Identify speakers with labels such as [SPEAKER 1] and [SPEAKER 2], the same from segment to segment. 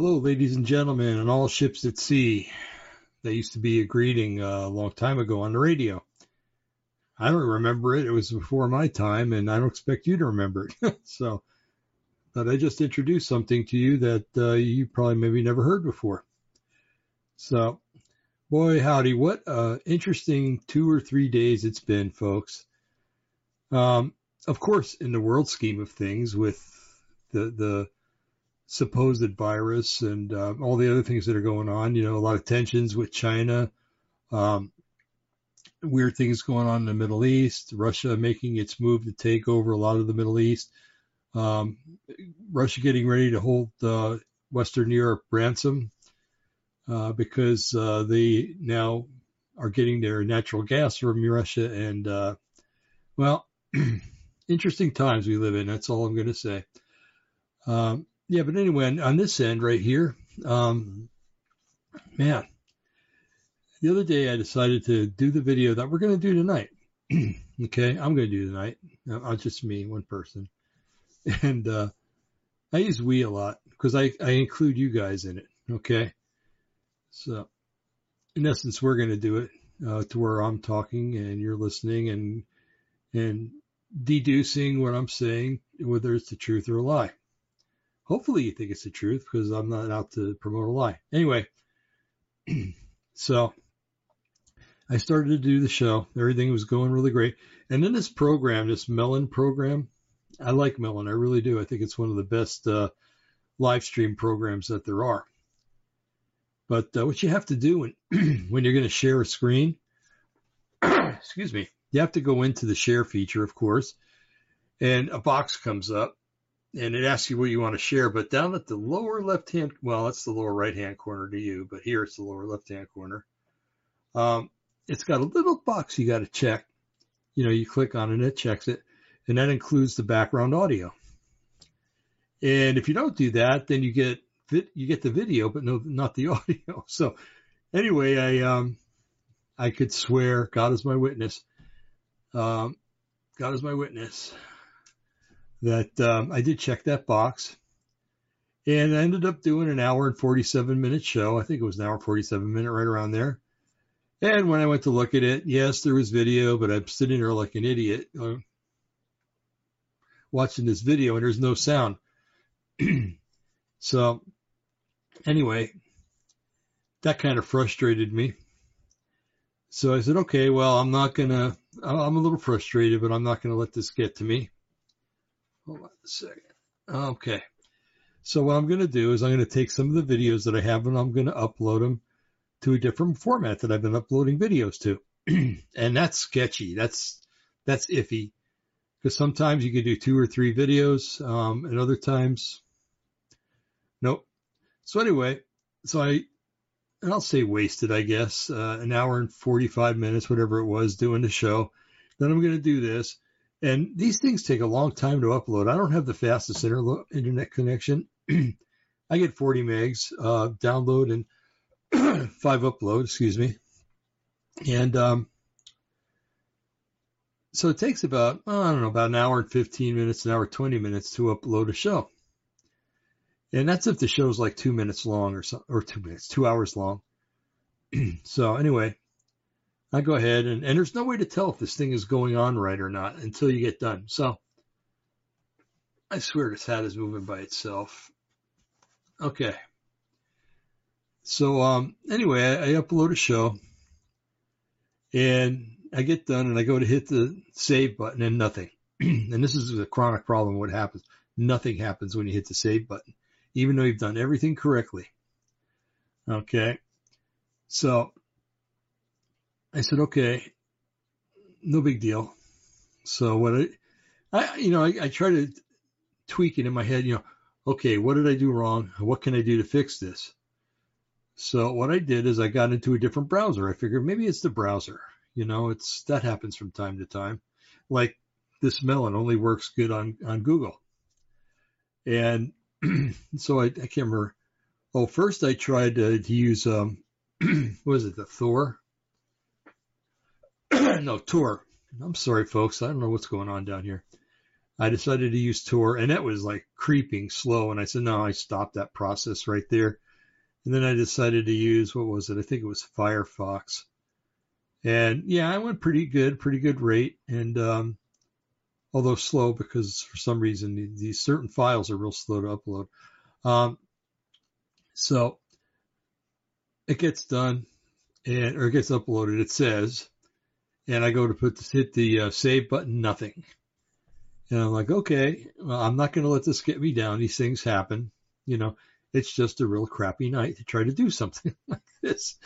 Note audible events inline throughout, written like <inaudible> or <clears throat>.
[SPEAKER 1] Hello, ladies and gentlemen, and all ships at sea. That used to be a greeting uh, a long time ago on the radio. I don't remember it. It was before my time, and I don't expect you to remember it. <laughs> so, but I just introduced something to you that uh, you probably maybe never heard before. So, boy, howdy, what uh, interesting two or three days it's been, folks. Um, of course, in the world scheme of things, with the the supposed virus and uh, all the other things that are going on. You know, a lot of tensions with China, um, weird things going on in the Middle East, Russia making its move to take over a lot of the Middle East, um, Russia getting ready to hold uh, Western Europe ransom uh, because uh, they now are getting their natural gas from Russia. And, uh, well, <clears throat> interesting times we live in. That's all I'm going to say. Um, yeah, but anyway, on this end right here, um, man, the other day I decided to do the video that we're going to do tonight. <clears throat> okay, I'm going to do tonight. Not just me, one person. <laughs> And uh, I use we a lot because I, I include you guys in it. Okay. So, in essence, we're going to do it uh, to where I'm talking and you're listening and and deducing what I'm saying, whether it's the truth or a lie. Hopefully you think it's the truth because I'm not out to promote a lie. Anyway, <clears throat> so I started to do the show. Everything was going really great. And then this program, this Melon program, I like Melon. I really do. I think it's one of the best uh, live stream programs that there are. But uh, what you have to do when <clears throat> when you're going to share a screen, <clears throat> excuse me, you have to go into the share feature, of course, and a box comes up and it asks you what you want to share. But down at the lower left hand, well, that's the lower right hand corner to you, but here it's the lower left hand corner. Um, it's got a little box you got to check. You know, you click on it and it checks it, and that includes the background audio. And if you don't do that, then you get you get the video, but no, not the <laughs> audio. So anyway, I um, I could swear, God is my witness. Um, God is my witness that um, I did check that box. And I ended up doing an hour and 47 minute show. I think it was an hour 47 minute right around there. And when I went to look at it, yes, there was video, but I'm sitting there like an idiot uh, watching this video and there's no sound. <clears throat> so anyway, that kind of frustrated me. So I said, okay, well, I'm not going to, I'm a little frustrated, but I'm not going to let this get to me. Hold on a second. Okay. So what I'm going to do is I'm going to take some of the videos that I have and I'm going to upload them to a different format that I've been uploading videos to. <clears throat> and that's sketchy. That's, that's iffy because sometimes you can do two or three videos. Um, and other times, nope. So anyway, so I, and I'll say wasted, I guess, uh, an hour and 45 minutes, whatever it was doing the show. Then I'm going to do this. And these things take a long time to upload. I don't have the fastest internet connection. <clears throat> I get 40 megs uh, download and <clears throat> five upload, excuse me. And um, so it takes about, oh, I don't know, about an hour and 15 minutes, an hour 20 minutes to upload a show. And that's if the show's like two minutes long or so, or two minutes, two hours long. <clears throat> so anyway, I go ahead and, and there's no way to tell if this thing is going on right or not until you get done. So I swear this hat is moving by itself. Okay. So um anyway, I, I upload a show and I get done and I go to hit the save button and nothing. <clears throat> and this is a chronic problem. What happens? Nothing happens when you hit the save button, even though you've done everything correctly. Okay. So I said, okay, no big deal. So what I, I you know, I, I try to tweak it in my head, you know, okay, what did I do wrong? What can I do to fix this? So what I did is I got into a different browser. I figured maybe it's the browser. You know, it's that happens from time to time. Like this melon only works good on on Google. And <clears throat> so I, I can't remember. Oh, first I tried to, to use um, <clears throat> what was it, the Thor? No, Tor. I'm sorry, folks. I don't know what's going on down here. I decided to use Tor, and that was like creeping slow. And I said, no, I stopped that process right there. And then I decided to use what was it? I think it was Firefox. And yeah, I went pretty good, pretty good rate. And um, although slow because for some reason these certain files are real slow to upload. Um, so it gets done and or it gets uploaded. It says, and I go to put this, hit the uh, save button, nothing. And I'm like, okay, well, I'm not going to let this get me down. These things happen. You know, it's just a real crappy night to try to do <laughs> something like this.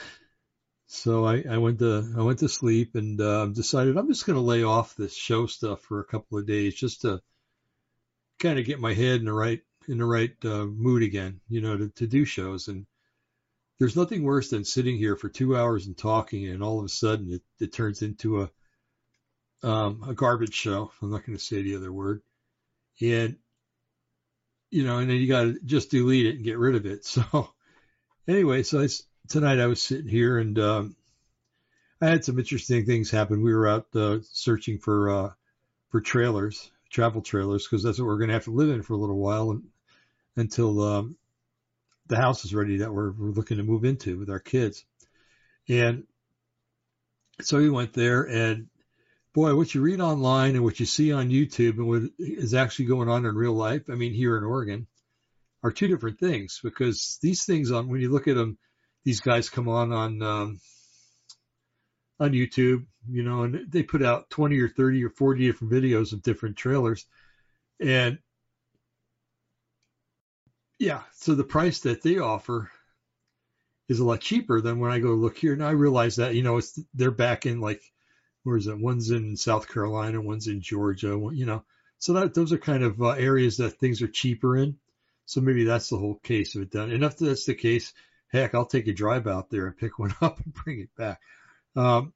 [SPEAKER 1] So I, I went to I went to sleep and uh, decided I'm just going to lay off this show stuff for a couple of days just to kind of get my head in the right in the right uh, mood again, you know, to, to do shows. And there's nothing worse than sitting here for two hours and talking, and all of a sudden it, it turns into a um, a garbage show. I'm not going to say the other word, and you know, and then you got to just delete it and get rid of it. <laughs> So anyway, so I tonight I was sitting here and um, I had some interesting things happen. We were out uh, searching for uh, for trailers, travel trailers, because that's what we're going to have to live in for a little while and, until um, the house is ready that we're, we're looking to move into with our kids. And so we went there and boy, what you read online and what you see on YouTube and what is actually going on in real life, I mean, here in Oregon, are two different things because these things on when you look at them these guys come on on um, on YouTube, you know, and they put out 20 or 30 or 40 different videos of different trailers. And yeah, so the price that they offer is a lot cheaper than when I go look here. And I realize that, you know, it's they're back in like where is it? One's in South Carolina, one's in Georgia, you know. So that those are kind of uh, areas that things are cheaper in. So maybe that's the whole case of it done. And if that's the case, heck, I'll take a drive out there and pick <laughs> one up and bring it back. Um,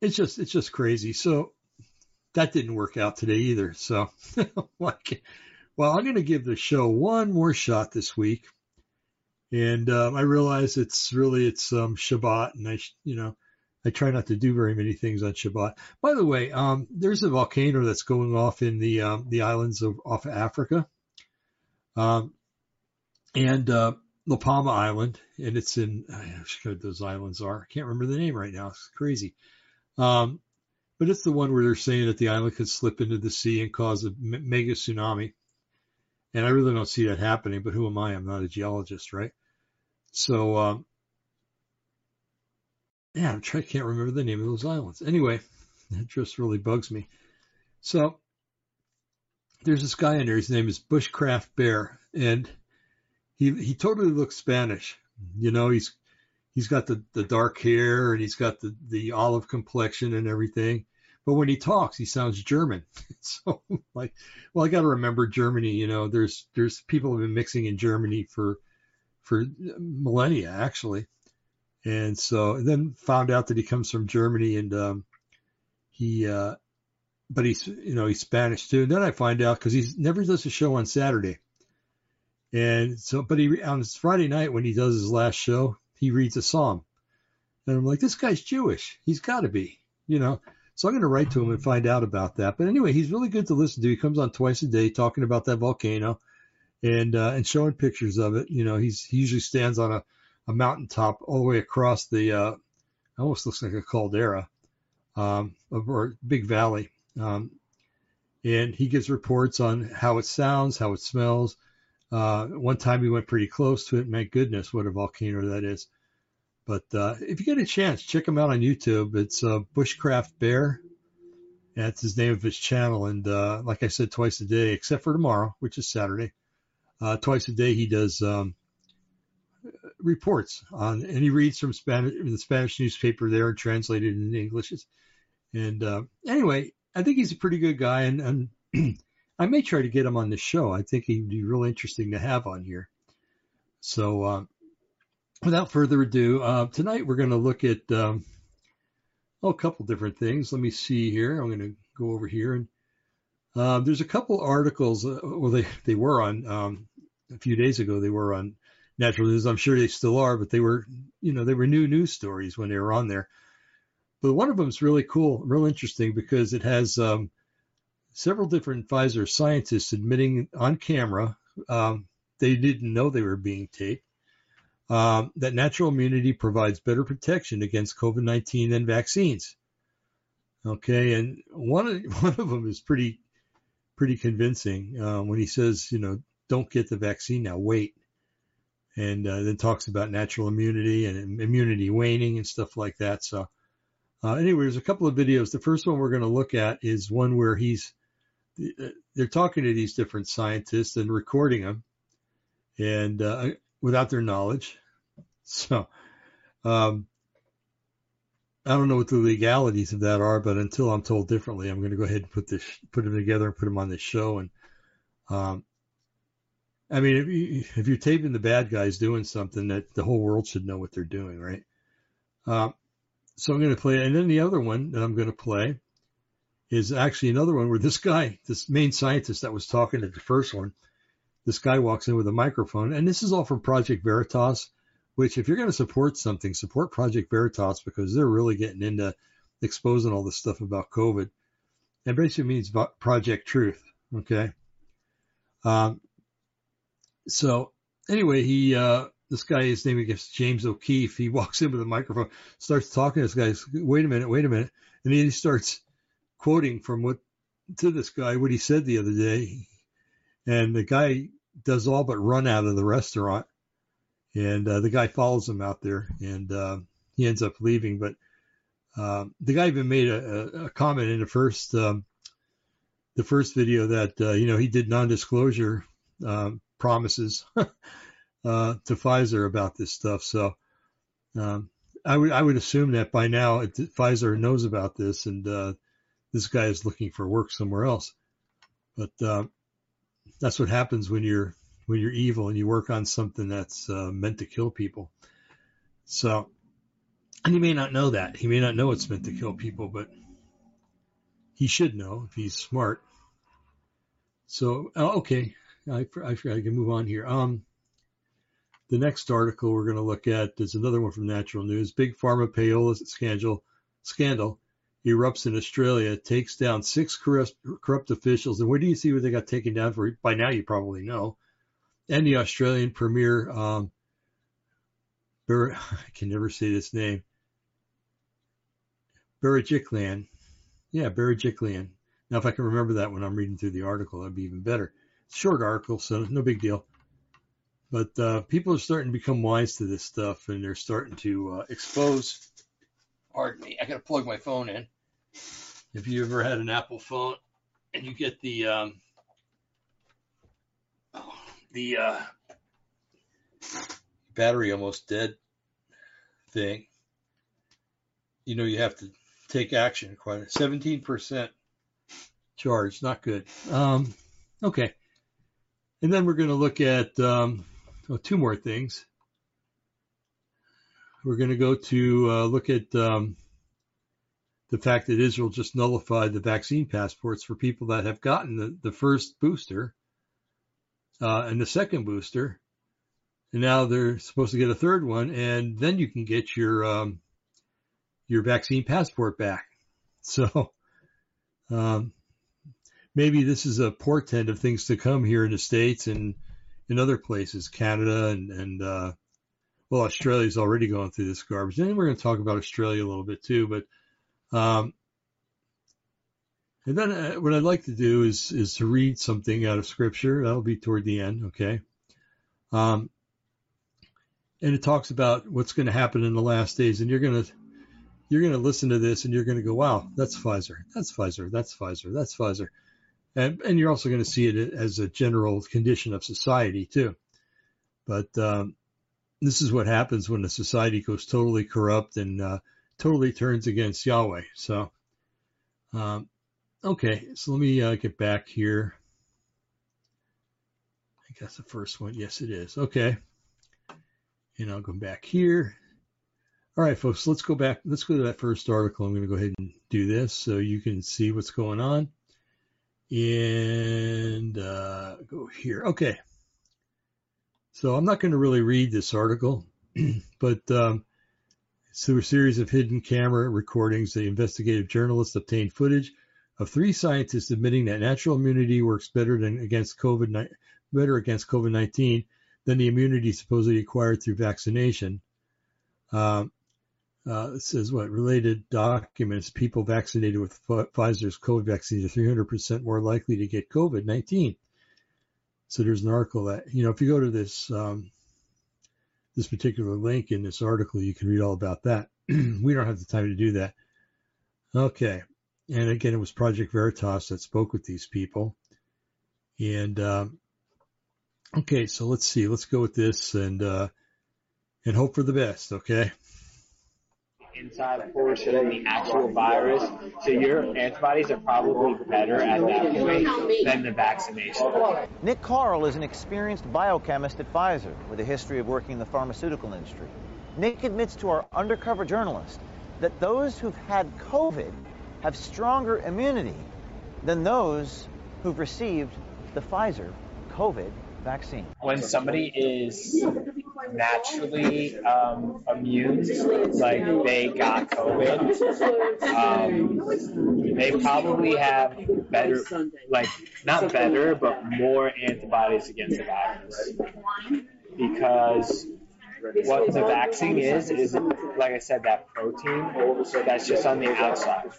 [SPEAKER 1] it's just, it's just crazy. So that didn't work out today either. So, <laughs> like, well, I'm going to give the show one more shot this week. And um, I realize it's really it's um, Shabbat, and I, you know, I try not to do very many things on Shabbat. By the way, um, there's a volcano that's going off in the um, the islands of off of Africa, um, and uh, La Palma Island, and it's in I forget those islands are. I can't remember the name right now. It's crazy. Um, but it's the one where they're saying that the island could slip into the sea and cause a mega tsunami. And I really don't see that happening, but who am I? I'm not a geologist, right? So, um, yeah, I'm trying, I can't remember the name of those islands. Anyway, <laughs> it just really bugs me. So, there's this guy in there. His name is Bushcraft Bear, and he he totally looks Spanish. You know, he's he's got the, the dark hair and he's got the, the olive complexion and everything. But when he talks, he sounds German. <laughs> so like, well, I got to remember Germany. You know, there's there's people have been mixing in Germany for for millennia actually, and so and then found out that he comes from Germany and um, he. Uh, but he's, you know, he's Spanish too. And then I find out because he never does a show on Saturday. And so, but he on Friday night when he does his last show, he reads a psalm, and I'm like, this guy's Jewish. He's got to be, you know. So I'm going to write to him and find out about that. But anyway, he's really good to listen to. He comes on twice a day talking about that volcano, and uh, and showing pictures of it. You know, he's he usually stands on a a mountaintop all the way across the uh, almost looks like a caldera, um, or big valley. Um, and he gives reports on how it sounds, how it smells, uh, one time we went pretty close to it. My goodness, what a volcano that is. But uh, if you get a chance, check him out on YouTube. It's uh, Bushcraft Bear. That's his name of his channel. And uh, like I said, twice a day, except for tomorrow, which is Saturday. Uh, twice a day, he does um, reports on, and he reads from Spanish, the Spanish newspaper there and translated in English. And uh, anyway, I think he's a pretty good guy. And, and <clears throat> I may try to get him on the show. I think he'd be really interesting to have on here. So, uh, without further ado, uh, tonight we're going to look at um, oh, a couple different things. Let me see here. I'm going to go over here and uh, there's a couple articles. Uh, well, they they were on um, a few days ago. They were on Natural News. I'm sure they still are, but they were you know they were new news stories when they were on there. But one of them is really cool, real interesting because it has um, several different Pfizer scientists admitting on camera um, they didn't know they were being taped. Um, that natural immunity provides better protection against COVID 19 than vaccines. Okay, and one of, <laughs> one of them is pretty pretty convincing uh, when he says, you know, don't get the vaccine now, wait, and uh, then talks about natural immunity and immunity waning and stuff like that. So, uh, anyway, there's a couple of videos. The first one we're going to look at is one where he's they're talking to these different scientists and recording them, and uh, without their knowledge. <laughs> So, um, I don't know what the legalities of that are, but until I'm told differently, I'm going to go ahead and put this, put them together and put them on this show. And, um, I mean, if, you, if you're taping the bad guys doing something, that the whole world should know what they're doing, right? Uh, so I'm going to play, and then the other one that I'm going to play is actually another one where this guy, this main scientist that was talking at the first one, this guy walks in with a microphone, and this is all from Project Veritas which if you're going to support something, support Project Veritas because they're really getting into exposing all this stuff about COVID. And basically means Project Truth. Okay. Um, so anyway, he, uh, this guy, his name is James O'Keefe. He <laughs> walks in with a microphone, starts talking to this guy. Wait a minute, wait a minute. And then he starts quoting from what to this guy, what he said the other day. And the guy does all but run out of the restaurant and uh, the guy follows him out there, and uh, he ends up leaving. But uh, the guy even made a, a comment in the first um, the first video that uh, you know he did non-disclosure um, promises <laughs> uh, to Pfizer about this stuff. So um, I would I would assume that by now it, Pfizer knows about this, and uh, this guy is looking for work somewhere else. But that's what happens when you're when you're evil and you work on something that's uh, meant to kill people. So, and he may not know that. He may not know it's meant to kill people, but he should know if he's smart. So, oh, okay, I, I, I can move on here. Um, the next article we're going to look at is another one from Natural News. Big Pharma payola scandal scandal erupts in Australia, takes down six corrupt, corrupt officials. And where do you see what they got taken down for? By now, you probably know and the Australian Premier, um, Ber- <laughs> I can never say this name, Berejiklian. Yeah, Berejiklian. Now, if I can remember that when I'm reading through the article, that'd be even better. Short article, so no big deal. But uh, people are starting to become wise to this stuff, and they're starting to uh, expose. Pardon me, I got to plug my phone in. If you ever had an Apple phone and you get the um, the uh, battery almost dead thing, you know, you have to take action. Quite 17% charge, not good. Um, okay. And then we're going to look at um, oh, two more things. We're going to go to uh, look at um, the fact that Israel just nullified the vaccine passports for people that have gotten the, the first booster uh, and the second booster. And now they're supposed to get a third one, and then you can get your um, your vaccine passport back. <laughs> So um, maybe this is a portent of things to come here in the states and in other places, Canada and and uh, well, Australia's already going through this garbage. And we're going to talk about Australia a little bit too, but um, and then uh, what I'd like to do is is to read something out of Scripture. That'll be toward the end, okay? Um, and it talks about what's going to happen in the last days, and you're going to you're going to listen to this, and you're going to go, "Wow, that's Pfizer. That's Pfizer. That's Pfizer. That's Pfizer," and and you're also going to see it as a general condition of society too. But um, this is what happens when a society goes totally corrupt and uh, totally turns against Yahweh. So. Um, Okay, so let me uh, get back here. I guess the first one, yes, it is. Okay. And I'll go back here. All right, folks, let's go back. Let's go to that first article. I'm going to go ahead and do this so you can see what's going on. And uh, go here. Okay. So I'm not going to really read this article, <clears throat> but um, through a series of hidden camera recordings, the investigative journalists obtained footage of three scientists admitting that natural immunity works better than against COVID better against COVID-19 than the immunity supposedly acquired through vaccination. Um, uh, it says what related documents people vaccinated with Pfizer's COVID vaccine are 300% more likely to get COVID 19. So there's an article that, you know, if you go to this, um, this particular link in this article, you can read all about that. <clears throat> we don't have the time to do that. Okay. And again, it was Project Veritas that spoke with these people. And, um, okay, so let's see. Let's go with this and, uh, and hope for the best. Okay
[SPEAKER 2] inside portion of the actual virus. So your antibodies are probably better at that point than the vaccination.
[SPEAKER 3] Nick Karl is an experienced biochemist at Pfizer with a history of working in the pharmaceutical industry. Nick admits to our undercover journalist that those who've had COVID have stronger immunity than those who've received the Pfizer COVID vaccine.
[SPEAKER 2] When somebody is naturally um, immune, like they got COVID, um, they probably have better, like not better, but more antibodies against the virus. Because what the vaccine is, is like I said, that protein that's just on the outside.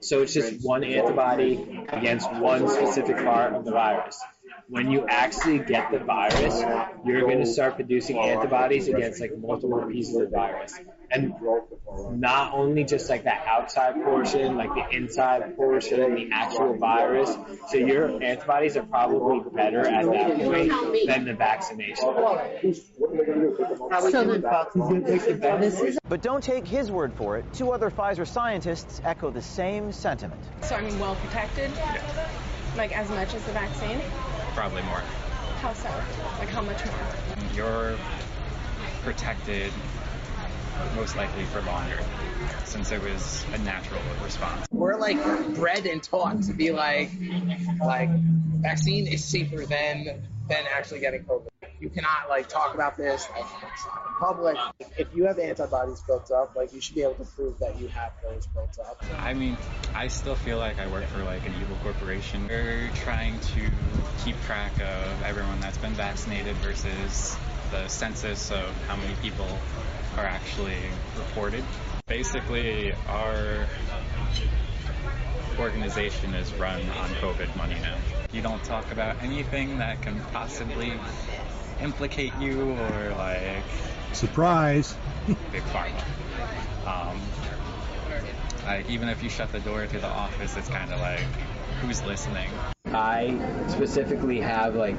[SPEAKER 2] So it's just one antibody against one specific part of the virus when you actually get the virus, you're going to start producing antibodies against like multiple pieces of virus. And not only just like that outside portion, like the inside portion, the actual virus. So your antibodies are probably better at that point than the vaccination.
[SPEAKER 3] But don't take his word for it. Two other Pfizer scientists echo the same sentiment.
[SPEAKER 4] So I mean, well protected, yeah. like as much as the vaccine.
[SPEAKER 5] Probably more.
[SPEAKER 4] How so? Like how much more?
[SPEAKER 5] You're protected most likely for longer since it was a natural response.
[SPEAKER 6] We're like bred and taught to be like like vaccine is safer than than actually getting COVID. You cannot like talk about this like, in public. If you have antibodies built up, like you should be able to prove that you have those built up.
[SPEAKER 5] I mean, I still feel like I work for like an evil corporation. We're trying to keep track of everyone that's been vaccinated versus the census of how many people are actually reported. Basically, our organization is run on COVID money now. You don't talk about anything that can possibly implicate you or like
[SPEAKER 1] surprise <laughs>
[SPEAKER 5] big pharma. Um, like even if you shut the door to the office, it's kind of like who's listening.
[SPEAKER 2] I specifically have like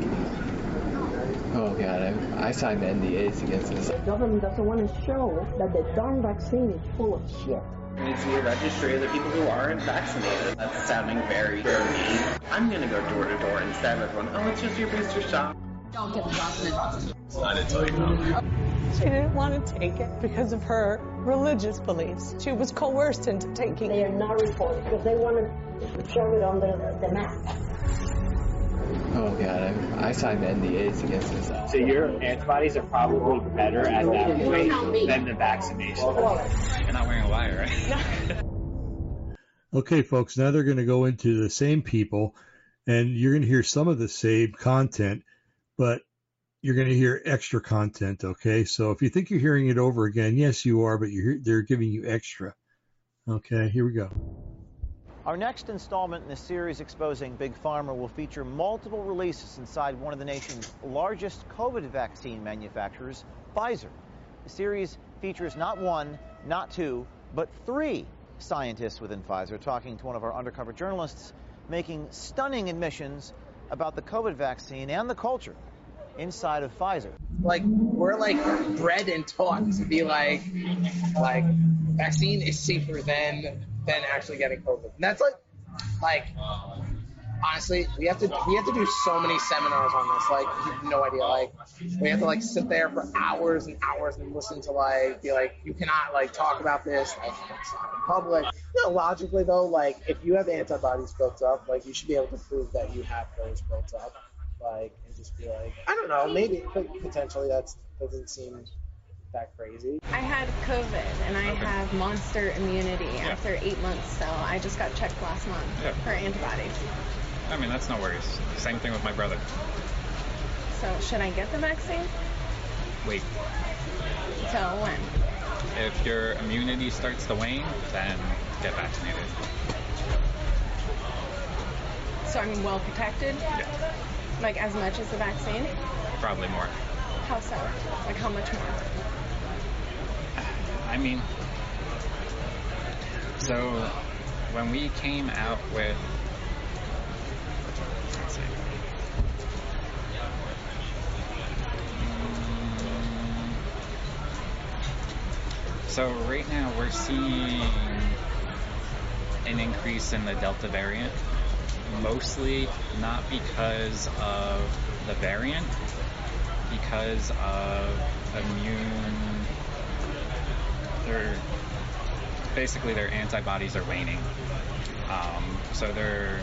[SPEAKER 2] Oh god, I, I signed NDAs against this.
[SPEAKER 7] The government doesn't want to show that the darn vaccine is full of shit.
[SPEAKER 8] We need to see a registry of the people who aren't vaccinated. That's sounding very mean. I'm gonna go door to door and stab everyone. Oh, it's just your booster shot.
[SPEAKER 9] Don't get the vaccine.
[SPEAKER 10] I didn't tell you no.
[SPEAKER 11] She didn't want to take it because of her religious beliefs. She was coerced into taking
[SPEAKER 7] it. They are not reported because they want to show it on the, the map.
[SPEAKER 2] Oh god, I, I signed NDAs against this. So your antibodies are probably better at that point than the vaccination.
[SPEAKER 5] You're not wearing a wire, right? <laughs>
[SPEAKER 1] okay, folks. Now they're going to go into the same people, and you're going to hear some of the same content, but you're going to hear extra content. Okay, so if you think you're hearing it over again, yes, you are, but they're giving you extra. Okay, here we go.
[SPEAKER 3] Our next installment in the series exposing Big Pharma will feature multiple releases inside one of the nation's largest COVID vaccine manufacturers, Pfizer. The series features not one, not two, but three scientists within Pfizer talking to one of our undercover journalists, making stunning admissions about the COVID vaccine and the culture inside of Pfizer.
[SPEAKER 6] Like we're like bred and taught to be like like vaccine is safer than than actually getting COVID. And that's like, like, honestly, we have to we have to do so many seminars on this. Like, you have no idea. Like, we have to like sit there for hours and hours and listen to like be like, you cannot like talk about this like in public. You know, logically though, like if you have antibodies built up, like you should be able to prove that you have those built up. Like, and just be like, I don't know, maybe potentially that's doesn't seem that crazy.
[SPEAKER 4] I had COVID and I
[SPEAKER 5] Okay.
[SPEAKER 4] have monster immunity after eight months, so I just got checked last month
[SPEAKER 5] Yeah.
[SPEAKER 4] for antibodies.
[SPEAKER 5] I mean, that's no worries. Same thing with my brother.
[SPEAKER 4] So should I get the vaccine?
[SPEAKER 5] Wait,
[SPEAKER 4] Till when?
[SPEAKER 5] if your immunity starts to wane, then get vaccinated.
[SPEAKER 4] So I'm well protected?
[SPEAKER 5] Yeah,
[SPEAKER 4] Like as much as the vaccine?
[SPEAKER 5] probably more.
[SPEAKER 4] How so? Like how much more?
[SPEAKER 5] I mean, so when we came out with, Mm, So right now we're seeing an increase in the Delta variant, mostly not because of the variant, because of immune their basically their antibodies are waning. Um, so they're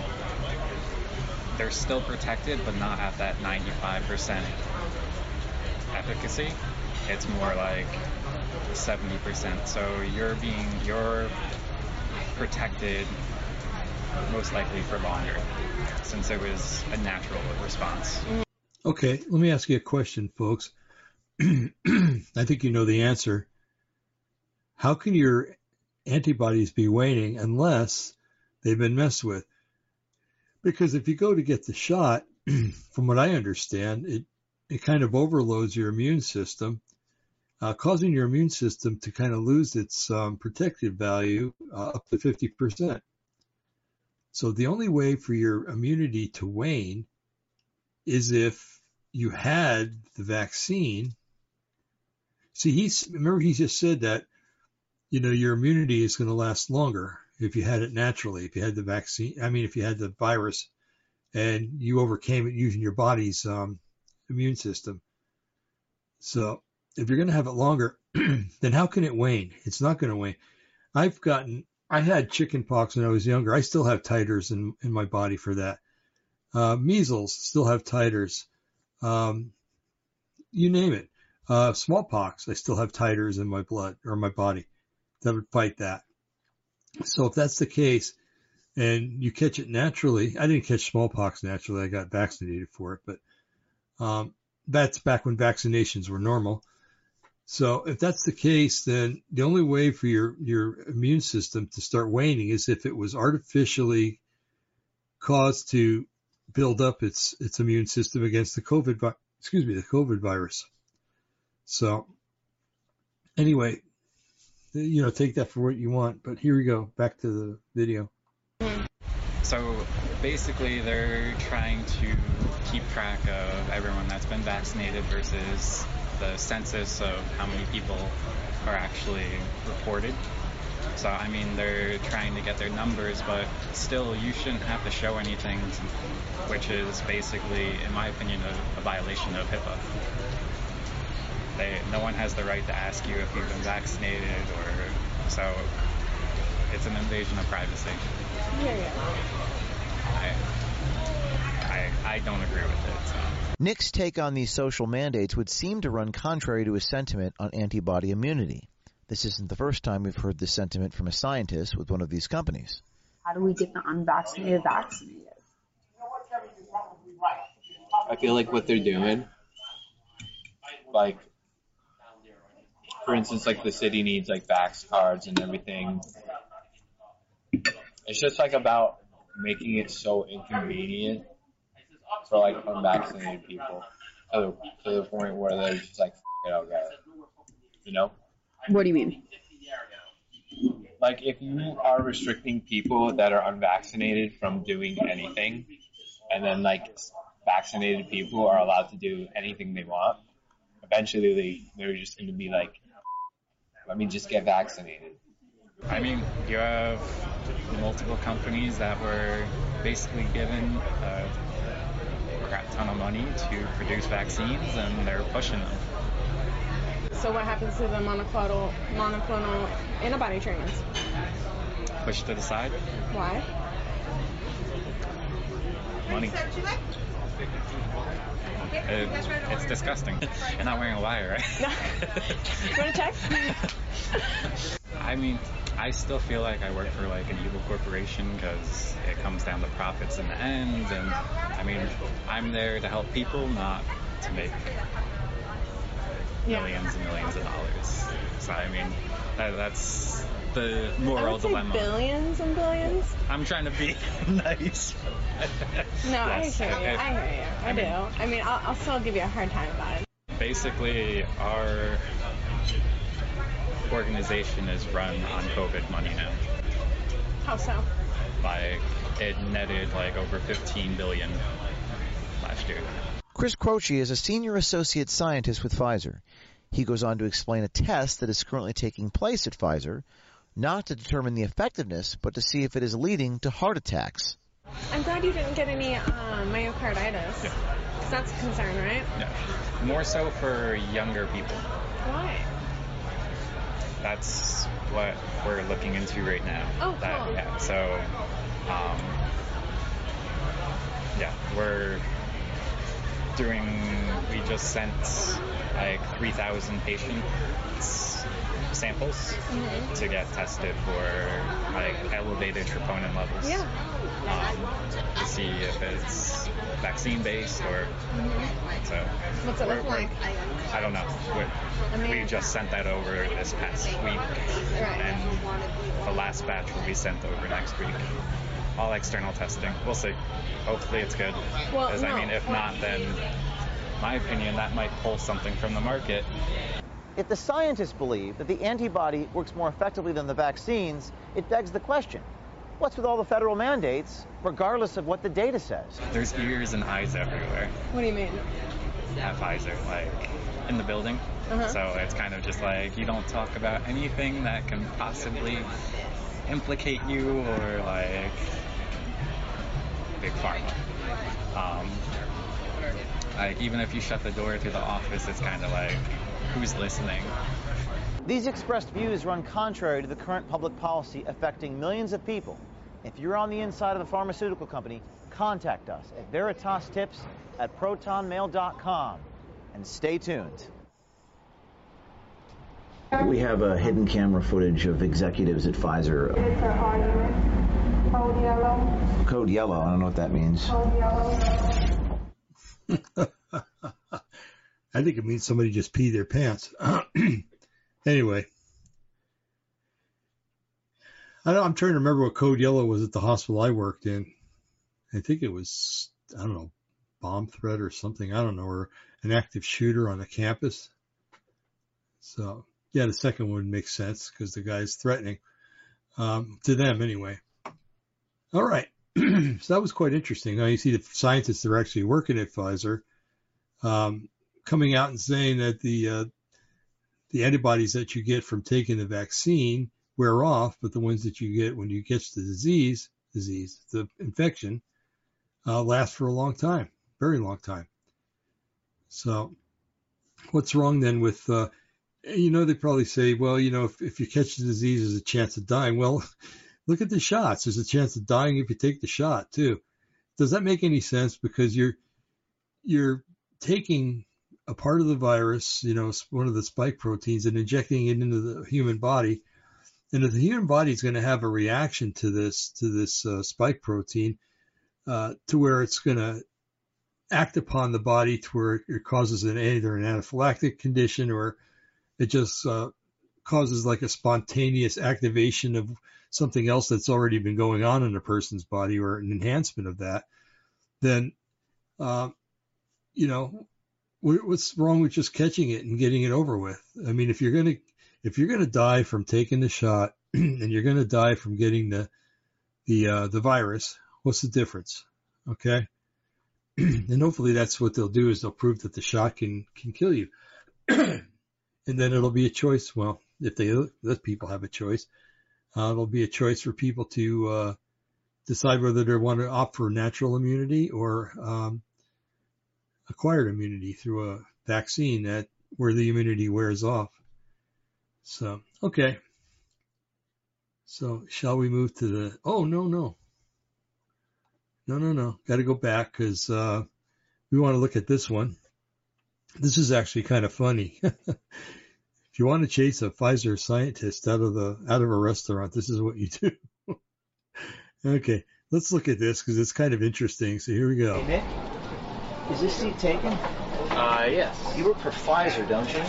[SPEAKER 5] they're still protected, but not at that 95% efficacy. It's more like 70%. So you're being you're protected most likely for longer, since it was a natural response.
[SPEAKER 1] Okay, let me ask you a question, folks. <clears throat> I think you know the answer. How can your antibodies be waning unless they've been messed with? Because if you go to get the shot, <clears throat> from what I understand, it, it kind of overloads your immune system, uh, causing your immune system to kind of lose its um, protective value uh, up to 50%. So the only way for your immunity to wane is if you had the vaccine. See, he's remember he just said that you know your immunity is going to last longer if you had it naturally. If you had the vaccine, I mean, if you had the virus and you overcame it using your body's um, immune system. So if you're going to have it longer, <clears throat> then how can it wane? It's not going to wane. I've gotten, I had chicken pox when I was younger. I still have titers in, in my body for that. Uh, measles still have titers. Um, you name it. Uh, smallpox, I still have titers in my blood or my body that would fight that. So if that's the case and you catch it naturally, I didn't catch smallpox naturally. I got vaccinated for it, but, um, that's back when vaccinations were normal. So if that's the case, then the only way for your, your immune system to start waning is if it was artificially caused to build up its, its immune system against the COVID, excuse me, the COVID virus. So anyway, you know, take that for what you want, but here we go. Back to the video.
[SPEAKER 5] So basically, they're trying to keep track of everyone that's been vaccinated versus the census of how many people are actually reported. So, I mean, they're trying to get their numbers, but still, you shouldn't have to show anything, which is basically, in my opinion, a, a violation of HIPAA. They, no one has the right to ask you if you've been vaccinated, or so it's an invasion of privacy.
[SPEAKER 4] Yeah, yeah.
[SPEAKER 5] I, I, I don't agree with it. So.
[SPEAKER 3] Nick's take on these social mandates would seem to run contrary to his sentiment on antibody immunity. This isn't the first time we've heard this sentiment from a scientist with one of these companies.
[SPEAKER 9] How do we get the unvaccinated vaccinated?
[SPEAKER 10] I feel like what they're doing, like, for instance, like the city needs like vax cards and everything. It's just like about making it so inconvenient for like unvaccinated people to the, to the point where they're just like, it, I'll get it. You know?
[SPEAKER 9] What do you mean?
[SPEAKER 10] Like if you are restricting people that are unvaccinated from doing anything, and then like vaccinated people are allowed to do anything they want, eventually they they're just going to be like, let me just get vaccinated.
[SPEAKER 5] I mean, you have multiple companies that were basically given a crap ton of money to produce vaccines, and they're pushing them.
[SPEAKER 4] So what happens to the monoclonal monoclonal antibody trains?
[SPEAKER 5] Pushed to the side.
[SPEAKER 4] Why?
[SPEAKER 5] Money. It, it's disgusting. You're not wearing a wire, right? No.
[SPEAKER 11] you want to check? <laughs>
[SPEAKER 5] I mean, I still feel like I work for like an evil corporation because it comes down to profits in the end, and I mean, I'm there to help people, not to make millions and millions of dollars. So I mean, that, that's the moral
[SPEAKER 11] I would say
[SPEAKER 5] dilemma.
[SPEAKER 11] billions and billions.
[SPEAKER 5] I'm trying to be <laughs> nice.
[SPEAKER 11] No,
[SPEAKER 5] Yes,
[SPEAKER 11] I hear you.
[SPEAKER 5] I-
[SPEAKER 11] I hear you. I,
[SPEAKER 5] I mean-
[SPEAKER 11] do. I mean, I'll, I'll still give you a hard time about it.
[SPEAKER 5] Basically, our organization is run on COVID money now.
[SPEAKER 11] How so?
[SPEAKER 5] Like it netted like over 15 billion last year.
[SPEAKER 3] Chris Croce is a senior associate scientist with Pfizer. He goes on to explain a test that is currently taking place at Pfizer, not to determine the effectiveness, but to see if it is leading to heart attacks.
[SPEAKER 11] I'm glad you didn't get any uh, myocarditis. 'Cause that's a concern, right?
[SPEAKER 5] No, more so for younger people.
[SPEAKER 11] Why?
[SPEAKER 5] That's what we're looking into right now.
[SPEAKER 11] Oh,
[SPEAKER 5] that,
[SPEAKER 11] cool.
[SPEAKER 5] Yeah. So, um, yeah, we're doing. We just sent like 3,000 patients samples
[SPEAKER 11] Mhm.
[SPEAKER 5] to get tested for like elevated troponin levels.
[SPEAKER 11] Yeah.
[SPEAKER 5] Um, to see if it's vaccine based or so.
[SPEAKER 11] Mm-hmm. What's it look like?
[SPEAKER 5] I don't know.
[SPEAKER 11] I
[SPEAKER 5] We,
[SPEAKER 11] mean-
[SPEAKER 5] we just sent that over this past week,
[SPEAKER 11] Right.
[SPEAKER 5] and the last batch will be sent over next week. All external testing. We'll see. Hopefully it's good.
[SPEAKER 11] Well,
[SPEAKER 5] Because
[SPEAKER 11] no.
[SPEAKER 5] I mean, if not, then my opinion that might pull something from the market.
[SPEAKER 3] If the scientists believe that the antibody works more effectively than the vaccines, it begs the question what's with all the federal mandates, regardless of what the data says?
[SPEAKER 5] There's ears and eyes everywhere
[SPEAKER 11] What do you mean?
[SPEAKER 5] at Pfizer, like in the building.
[SPEAKER 11] Uh-huh.
[SPEAKER 5] So it's kind of just like you don't talk about anything that can possibly implicate you or like big pharma. Um, like even if you shut the door to the office, it's kind of like who's listening.
[SPEAKER 3] These expressed views run contrary to the current public policy affecting millions of people. If you're on the inside of a pharmaceutical company, contact us at veritastips at protonmail.com and stay tuned.
[SPEAKER 12] We have a hidden camera footage of executives at Pfizer.
[SPEAKER 7] It's an argument. Code yellow.
[SPEAKER 12] Code yellow, I don't know what that means. <laughs>
[SPEAKER 1] I think it means somebody just peed their pants. <clears throat> anyway, I I'm trying to remember what code yellow was at the hospital I worked in. I think it was I don't know bomb threat or something. I don't know or an active shooter on a campus. So yeah, the second one makes sense because the guy's threatening um, to them anyway. All right, <clears throat> so that was quite interesting. Now you see the scientists that are actually working at Pfizer um, coming out and saying that the uh, the antibodies that you get from taking the vaccine wear off, but the ones that you get when you catch the disease, disease, the infection, uh, last for a long time, very long time. So, what's wrong then with, uh, you know, they probably say, well, you know, if, if you catch the disease, there's a chance of dying. Well, <laughs> look at the shots. There's a chance of dying if you take the shot too. Does that make any sense? Because you're you're taking a part of the virus, you know, one of the spike proteins, and injecting it into the human body. And if the human body is going to have a reaction to this to this uh, spike protein, uh, to where it's going to act upon the body to where it causes an either an anaphylactic condition or it just uh, causes like a spontaneous activation of something else that's already been going on in a person's body or an enhancement of that, then uh, you know what's wrong with just catching it and getting it over with? I mean, if you're gonna if you're gonna die from taking the shot <clears throat> and you're gonna die from getting the the uh, the virus, what's the difference? Okay, <clears throat> and hopefully that's what they'll do is they'll prove that the shot can can kill you, <clears throat> and then it'll be a choice. Well, if they let people have a choice, uh, it'll be a choice for people to uh, decide whether they want to opt for natural immunity or um, acquired immunity through a vaccine that where the immunity wears off. So, okay. So, shall we move to the? Oh no, no, no, no, no. Got to go back because uh, we want to look at this one. This is actually kind of funny. <laughs> if you want to chase a Pfizer scientist out of the out of a restaurant, this is what you do. <laughs> okay, let's look at this because it's kind of interesting. So here we go.
[SPEAKER 3] Hey, is this seat taken?
[SPEAKER 10] Uh, yes.
[SPEAKER 3] You work for Pfizer, don't you?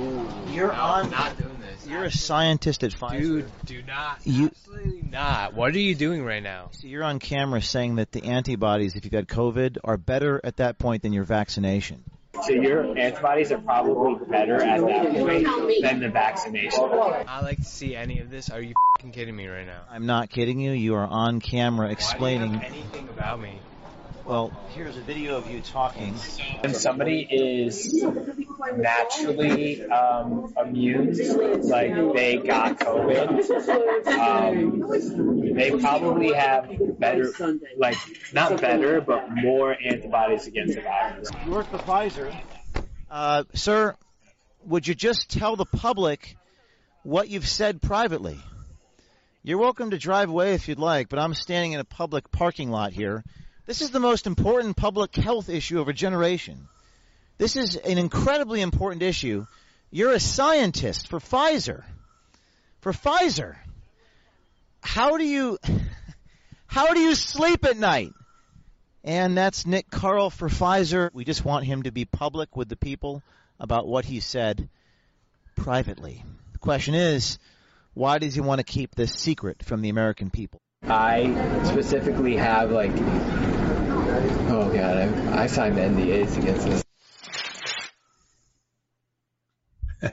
[SPEAKER 10] Ooh,
[SPEAKER 3] You're
[SPEAKER 10] no,
[SPEAKER 3] on.
[SPEAKER 10] I'm not doing this.
[SPEAKER 3] You're a scientist at Pfizer.
[SPEAKER 10] Dude, do not.
[SPEAKER 3] You-
[SPEAKER 10] Absolutely not. What are you doing right now?
[SPEAKER 3] So you're on camera saying that the antibodies, if you've had COVID, are better at that point than your vaccination.
[SPEAKER 2] So your antibodies are probably better at that point than the vaccination.
[SPEAKER 10] I like to see any of this. Are you fing kidding me right now?
[SPEAKER 3] I'm not kidding you. You are on camera
[SPEAKER 10] Why do you
[SPEAKER 3] explaining.
[SPEAKER 10] anything about me?
[SPEAKER 3] Well, here's a video of you talking.
[SPEAKER 2] When somebody is naturally um, immune, like they got COVID, um, they probably have better, like not better, but more antibodies against the virus.
[SPEAKER 3] You work for Pfizer. Uh, sir, would you just tell the public what you've said privately? You're welcome to drive away if you'd like, but I'm standing in a public parking lot here. This is the most important public health issue of a generation. This is an incredibly important issue. You're a scientist for Pfizer. For Pfizer. How do you <laughs> how do you sleep at night? And that's Nick Karl for Pfizer. We just want him to be public with the people about what he said privately. The question is, why does he want to keep this secret from the American people?
[SPEAKER 10] I specifically have like, oh god, I, I signed NDAs against this. <laughs>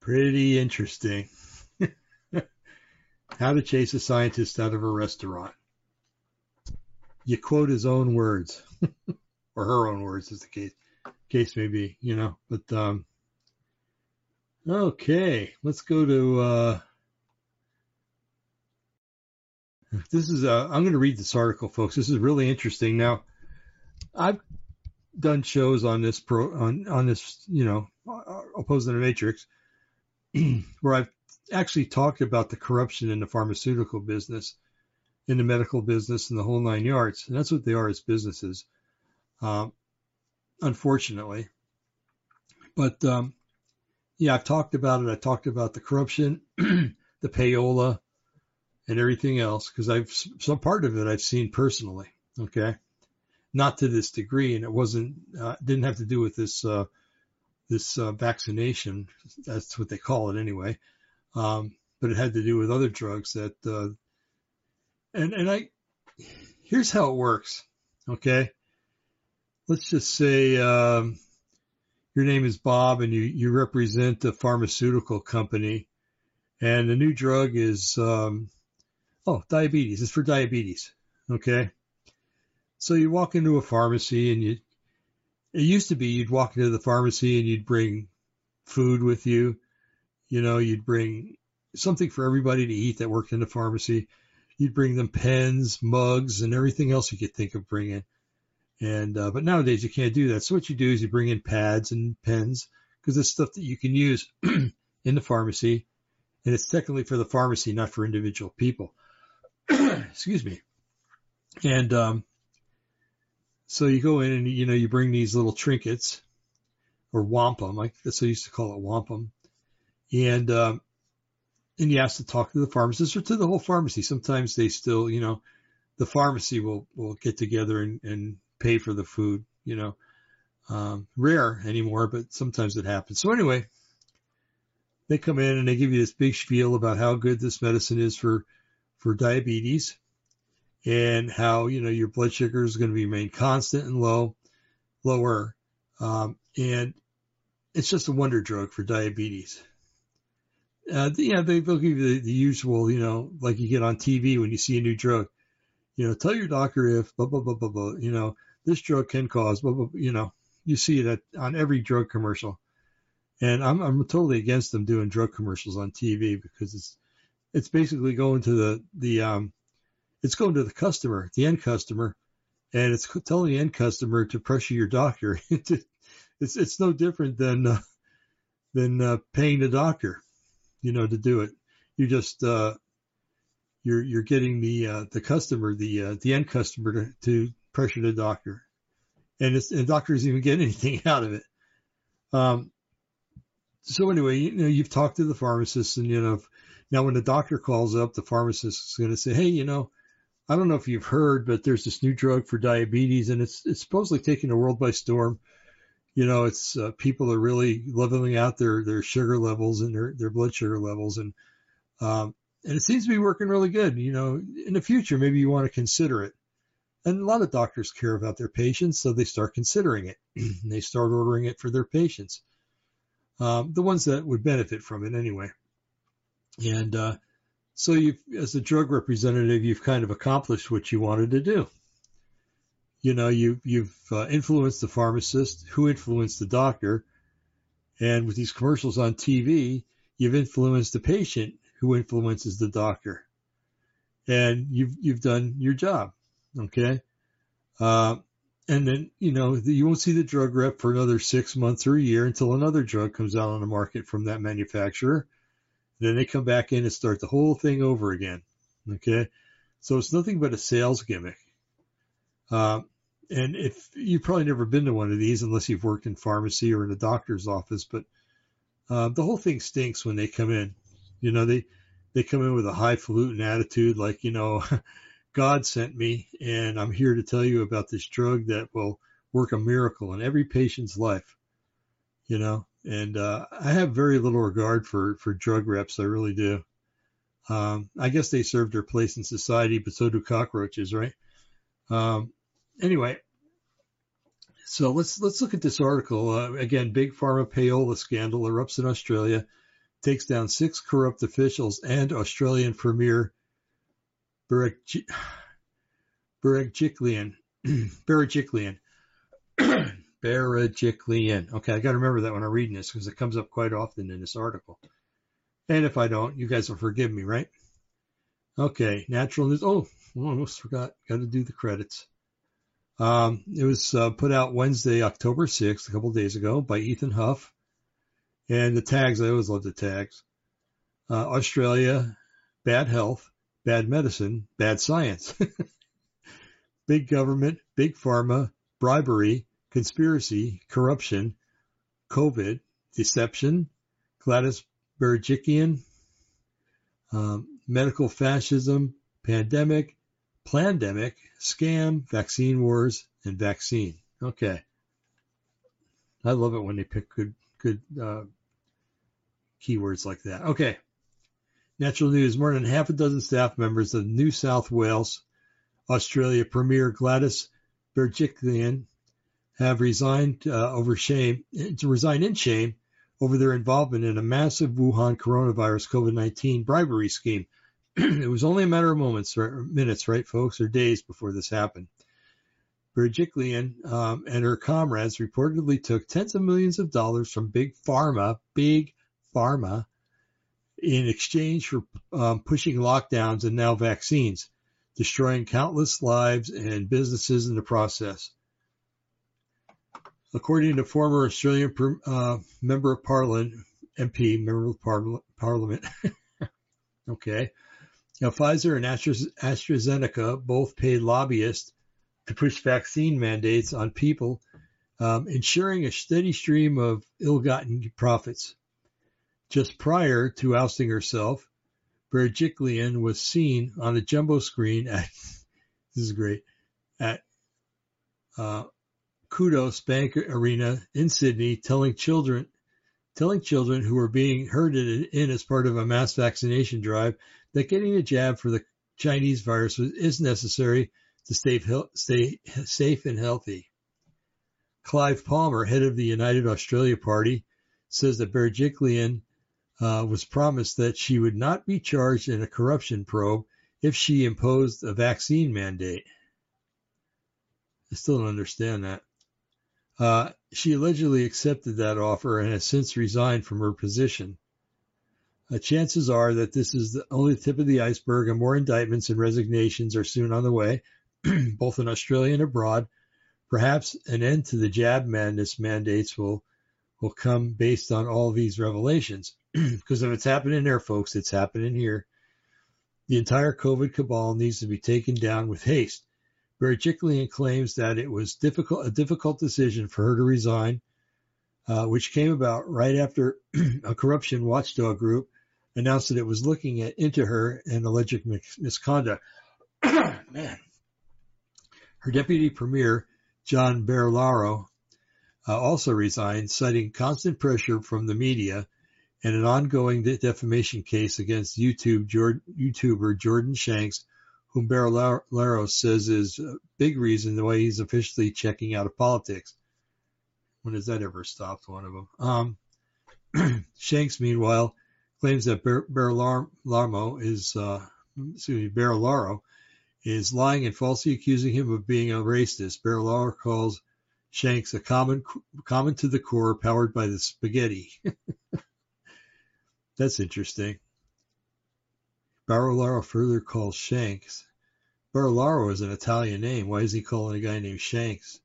[SPEAKER 1] Pretty interesting. <laughs> How to chase a scientist out of a restaurant. You quote his own words, <laughs> or her own words, as the case case may be, you know. But um, okay, let's go to. Uh, this is. Uh, I'm going to read this article, folks. This is really interesting. Now, I've done shows on this pro on on this, you know, opposing the matrix, <clears throat> where I've actually talked about the corruption in the pharmaceutical business, in the medical business, and the whole nine yards. And that's what they are as businesses, um, unfortunately. But um, yeah, I've talked about it. I talked about the corruption, <clears throat> the payola, and everything else because I've some part of it I've seen personally. Okay, not to this degree, and it wasn't uh, didn't have to do with this uh, this uh, vaccination. That's what they call it anyway. Um, but it had to do with other drugs that, uh, and, and I, here's how it works. Okay. Let's just say, um, your name is Bob and you, you represent a pharmaceutical company and the new drug is, um, oh, diabetes. It's for diabetes. Okay. So you walk into a pharmacy and you, it used to be you'd walk into the pharmacy and you'd bring food with you you know, you'd bring something for everybody to eat that worked in the pharmacy. You'd bring them pens, mugs, and everything else you could think of bringing. And uh, but nowadays you can't do that. So what you do is you bring in pads and pens because it's stuff that you can use <clears throat> in the pharmacy, and it's technically for the pharmacy, not for individual people. <clears throat> Excuse me. And um, so you go in and you know you bring these little trinkets or wampum, like that's what I used to call it wampum and um, and you ask to talk to the pharmacist or to the whole pharmacy. Sometimes they still, you know, the pharmacy will will get together and, and pay for the food. You know, um, rare anymore, but sometimes it happens. So anyway, they come in and they give you this big spiel about how good this medicine is for for diabetes and how you know your blood sugar is going to remain constant and low, lower, um, and it's just a wonder drug for diabetes uh, yeah, they, they'll give you the, the, usual, you know, like you get on TV when you see a new drug. You know, tell your doctor if blah blah blah blah blah. You know, this drug can cause blah blah. You know, you see that on every drug commercial, and I'm I'm totally against them doing drug commercials on TV because it's it's basically going to the the um it's going to the customer, the end customer, and it's telling the end customer to pressure your doctor. <laughs> it's it's no different than uh, than uh, paying the doctor you know, to do it. You just, uh, you're you're getting the uh, the customer, the uh, the end customer to, to pressure the doctor, and it's and doctors even get <laughs> anything out of it. Um, so anyway, you know, you've talked to the pharmacist, and you know, now when the doctor calls up, the pharmacist is going to say, hey, you know, I don't know if you've heard, but there's this new drug for diabetes, and it's it's supposedly taking the world by storm. You know, it's uh, people are really leveling out their their sugar levels and their their blood sugar levels, and um, and it seems to be working really good. You know, in the future, maybe you want to consider it. And a lot of doctors care about their patients, so they start considering it. <clears throat> they start ordering it for their patients, um, the ones that would benefit from it anyway. And uh, so, you, as a drug representative, you've kind of accomplished what you wanted to do. You know, you, you've uh, influenced the pharmacist, who influenced the doctor, and with these commercials on TV, you've influenced the patient, who influences the doctor. And you've you've done your job, okay? Uh, and then you know you won't see the drug rep for another six months or a year until another drug comes out on the market from that manufacturer. Then they come back in and start the whole thing over again, okay? So it's nothing but a sales gimmick. Uh, and if you've probably never been to one of these unless you've worked in pharmacy or in a doctor's office, but uh, the whole thing stinks when they come in. You know, they they come in with a highfalutin attitude, like you know, <laughs> God sent me, and I'm here to tell you about this drug that will work a miracle in every patient's life. You know, and uh, I have very little regard for for drug reps. I really do. Um, I guess they serve their place in society, but so do cockroaches, right? Um, anyway, so let's let's look at this article uh, again. Big pharma payola scandal erupts in Australia takes down six corrupt officials and Australian Premier Berejiklian. <clears throat> Berejiklian. <clears throat> Berejiklian. Okay, I got to remember that when I'm reading this because it comes up quite often in this article. And if I don't, you guys will forgive me, right? Okay, natural news. Oh, almost forgot. Got to do the credits. Um, it was uh, put out Wednesday, October 6th, a couple days ago, by Ethan Huff. And the tags, I always love the tags. Uh, Australia, bad health, bad medicine, bad science. <laughs> big government, big pharma, bribery, conspiracy, corruption, COVID, deception, Gladys Berejiklian, um, medical fascism, pandemic, plandemic, scam, vaccine wars, and vaccine. Okay. I love it when they pick good good uh, keywords like that. Okay. Natural news. More than half a dozen staff members of New South Wales, Australia Premier Gladys Berejiklian have resigned uh, over shame to resign in shame over their involvement in a massive Wuhan coronavirus COVID-19 bribery scheme. <clears throat> it was only a matter of moments or minutes, right, folks, or days before this happened. Berejiklian um, and her comrades reportedly took tens of millions of dollars from big pharma, big pharma, in exchange for um, pushing lockdowns and now vaccines, destroying countless lives and businesses in the process. According to former Australian uh, member of Parliament, MP, member of Parliament, Parliament <laughs> okay, now, Pfizer and AstraZeneca both paid lobbyists to push vaccine mandates on people, um, ensuring a steady stream of ill-gotten profits. Just prior to ousting herself, Berejiklian was seen on a jumbo screen at <laughs> this is great at uh, Qudos Bank Arena in Sydney, telling children telling children who were being herded in as part of a mass vaccination drive that getting a jab for the Chinese virus is necessary to stay, stay safe and healthy. Clive Palmer, head of the United Australia Party, says that Berejiklian uh, was promised that she would not be charged in a corruption probe if she imposed a vaccine mandate. I still don't understand that. Uh, she allegedly accepted that offer and has since resigned from her position. Uh, chances are that this is the only tip of the iceberg, and more indictments and resignations are soon on the way, <clears throat> both in Australia and abroad. Perhaps an end to the jab madness mandates will will come based on all these revelations. <clears throat> because if it's happening there, folks, it's happening here. The entire COVID cabal needs to be taken down with haste. Berejiklian claims that it was difficult, a difficult decision for her to resign, uh, which came about right after <clears throat> a corruption watchdog group announced that it was looking at, into her and alleged misconduct. <clears throat> Man. Her deputy premier, John Barilaro, uh, also resigned, citing constant pressure from the media and an ongoing defamation case against YouTube YouTuber Jordan Shanks, whom Barilaro says is a big reason why he's officially checking out of politics. When has that ever stopped one of them? Um, <clears throat> Shanks, meanwhile, claims that Barilaro is, uh, excuse me, Barilaro is lying and falsely accusing him of being a racist. Barilaro calls Shanks a common, common to the core, powered by the spaghetti. <laughs> That's interesting. Barilaro further calls Shanks. Barilaro is an Italian name. Why is he calling a guy named Shanks?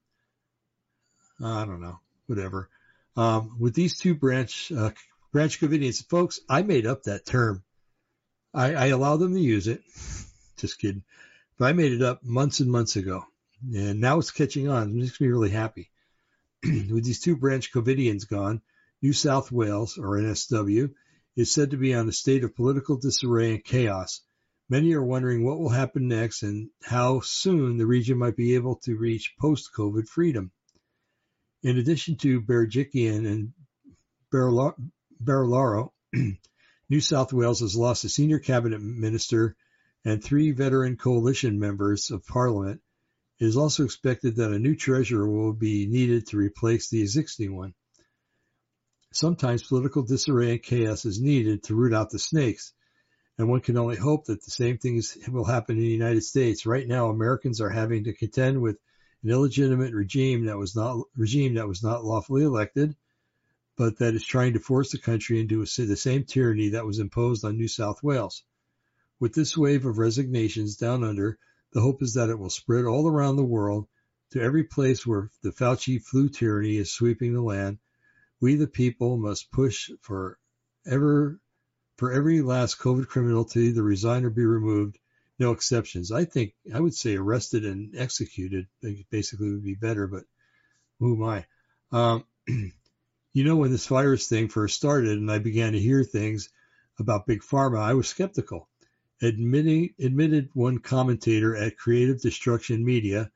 [SPEAKER 1] I don't know. Whatever. Um, with these two branch uh, branch Covidians, folks, I made up that term. I, I allow them to use it. <laughs> Just kidding. But I made it up months and months ago. And now it's catching on. It makes me really happy. <clears throat> with these two branch Covidians gone, New South Wales, or NSW, is said to be on a state of political disarray and chaos. Many are wondering what will happen next and how soon the region might be able to reach post-COVID freedom. In addition to Berejiklian and Barilaro, <clears throat> New South Wales has lost a senior cabinet minister and three veteran coalition members of parliament. It is also expected that a new treasurer will be needed to replace the existing one. Sometimes political disarray and chaos is needed to root out the snakes, and one can only hope that the same things will happen in the United States. Right now, Americans are having to contend with an illegitimate regime that was not regime that was not lawfully elected, but that is trying to force the country into a, the same tyranny that was imposed on New South Wales. With this wave of resignations down under, the hope is that it will spread all around the world to every place where the Fauci flu tyranny is sweeping the land we the people must push for ever for every last COVID criminal to either resign or be removed, no exceptions. I think I would say arrested and executed basically would be better, but who am I? Um, <clears throat> you know, when this virus thing first started and I began to hear things about big pharma, I was skeptical. Admitted one commentator at Creative Destruction Media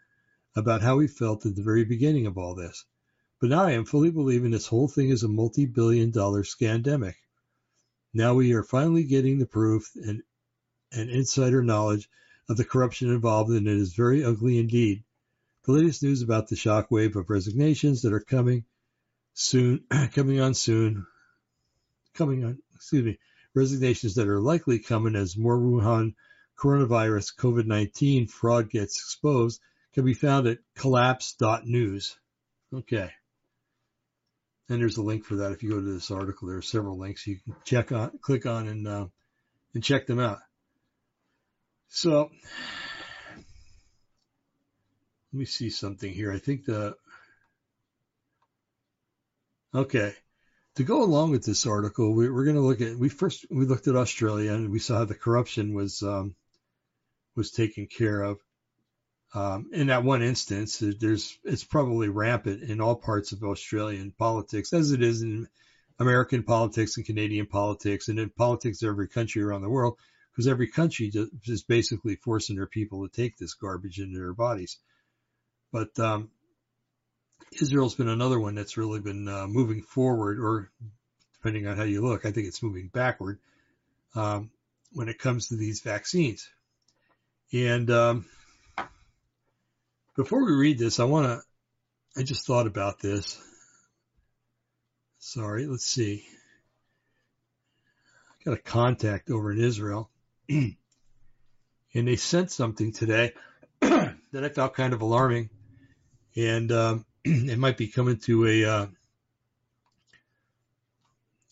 [SPEAKER 1] about how he felt at the very beginning of all this. But now I am fully believing this whole thing is a multi-billion dollar scandemic. Now we are finally getting the proof and, and insider knowledge of the corruption involved, and it is very ugly indeed. The latest news about the shockwave of resignations that are coming soon, <clears throat> coming on soon, coming on, excuse me, resignations that are likely coming as more Wuhan coronavirus COVID-19 fraud gets exposed can be found at collapse.news. Okay. And there's a link for that. If you go to this article, there are several links you can check on, click on, and uh, and check them out. So let me see something here. I think the okay to go along with this article, we, are going to look at we first we looked at Australia and we saw how the corruption was um, was taken care of. Um, in that one instance, there's it's probably rampant in all parts of Australian politics, as it is in American politics and Canadian politics, and in politics of every country around the world, because every country is basically forcing their people to take this garbage into their bodies. But um, Israel's been another one that's really been uh, moving forward, or depending on how you look, I think it's moving backward um, when it comes to these vaccines. And um, before we read this, I want to, I just thought about this. Sorry, let's see. I got a contact over in Israel <clears throat> and they sent something today <clears throat> that I found kind of alarming and um, <clears throat> it might be coming to a, uh,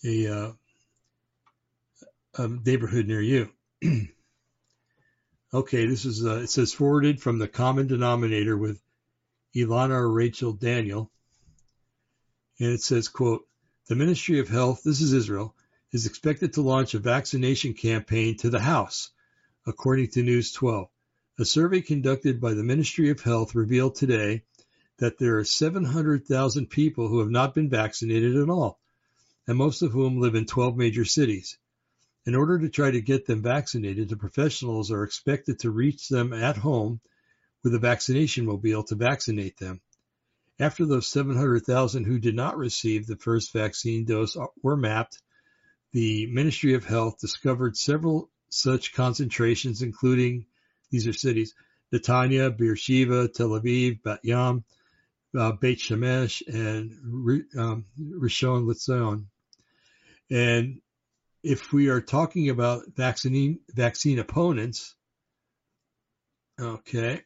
[SPEAKER 1] a, uh, a neighborhood near you. <clears throat> Okay, this is uh, it says forwarded from the common denominator with Ilana or Rachel Daniel, and it says, "quote The Ministry of Health, this is Israel, is expected to launch a vaccination campaign to the House according to News 12. A survey conducted by the Ministry of Health revealed today that there are 700,000 people who have not been vaccinated at all, and most of whom live in 12 major cities. In order to try to get them vaccinated, the professionals are expected to reach them at home with a vaccination mobile to vaccinate them. After those 700,000 who did not receive the first vaccine dose were mapped, the Ministry of Health discovered several such concentrations, including these are cities Netanya, Beersheba, Tel Aviv, Bat Yam, uh, Beit Shemesh, and um, Rishon LeZion. And if we are talking about vaccine vaccine opponents, okay,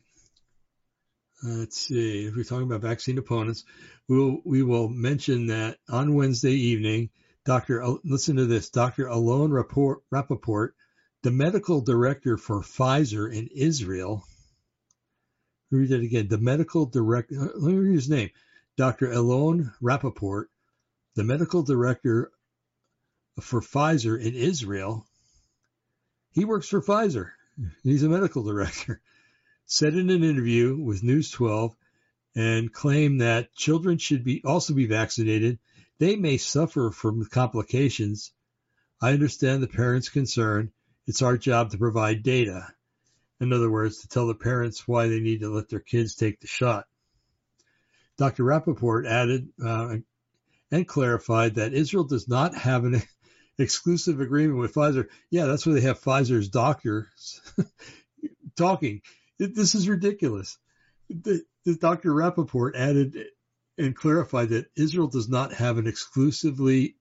[SPEAKER 1] let's see. If we're talking about vaccine opponents, we will we will mention that on Wednesday evening, Doctor, listen to this, Doctor Alon Rappaport, the medical director for Pfizer in Israel. Read that again. The medical director. Uh, let me read his name. Dr. Elon Rappaport, the medical director for Pfizer in Israel. He works for Pfizer. He's a medical director. Said in an interview with News 12 and claimed that children should be also be vaccinated. They may suffer from complications. I understand the parents' concern. It's our job to provide data. In other words, to tell the parents why they need to let their kids take the shot. Dr. Rappaport added uh, and clarified that Israel does not have an <laughs> exclusive agreement with Pfizer. Yeah, that's where they have Pfizer's doctors <laughs> talking. This is ridiculous. The, the Dr. Rappaport added and clarified that Israel does not have an exclusively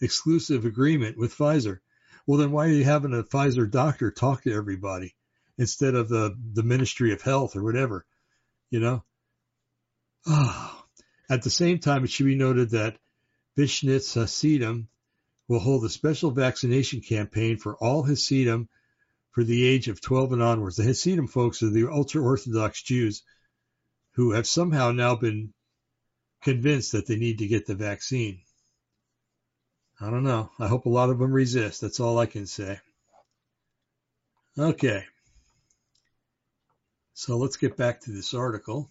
[SPEAKER 1] exclusive agreement with Pfizer. Well, then why are you having a Pfizer doctor talk to everybody instead of the, the Ministry of Health or whatever? You know? Oh. At the same time, it should be noted that B'shnai Hasidim will hold a special vaccination campaign for all Hasidim for the age of 12 and onwards. The Hasidim folks are the ultra Orthodox Jews who have somehow now been convinced that they need to get the vaccine. I don't know. I hope a lot of them resist. That's all I can say. Okay. So let's get back to this article.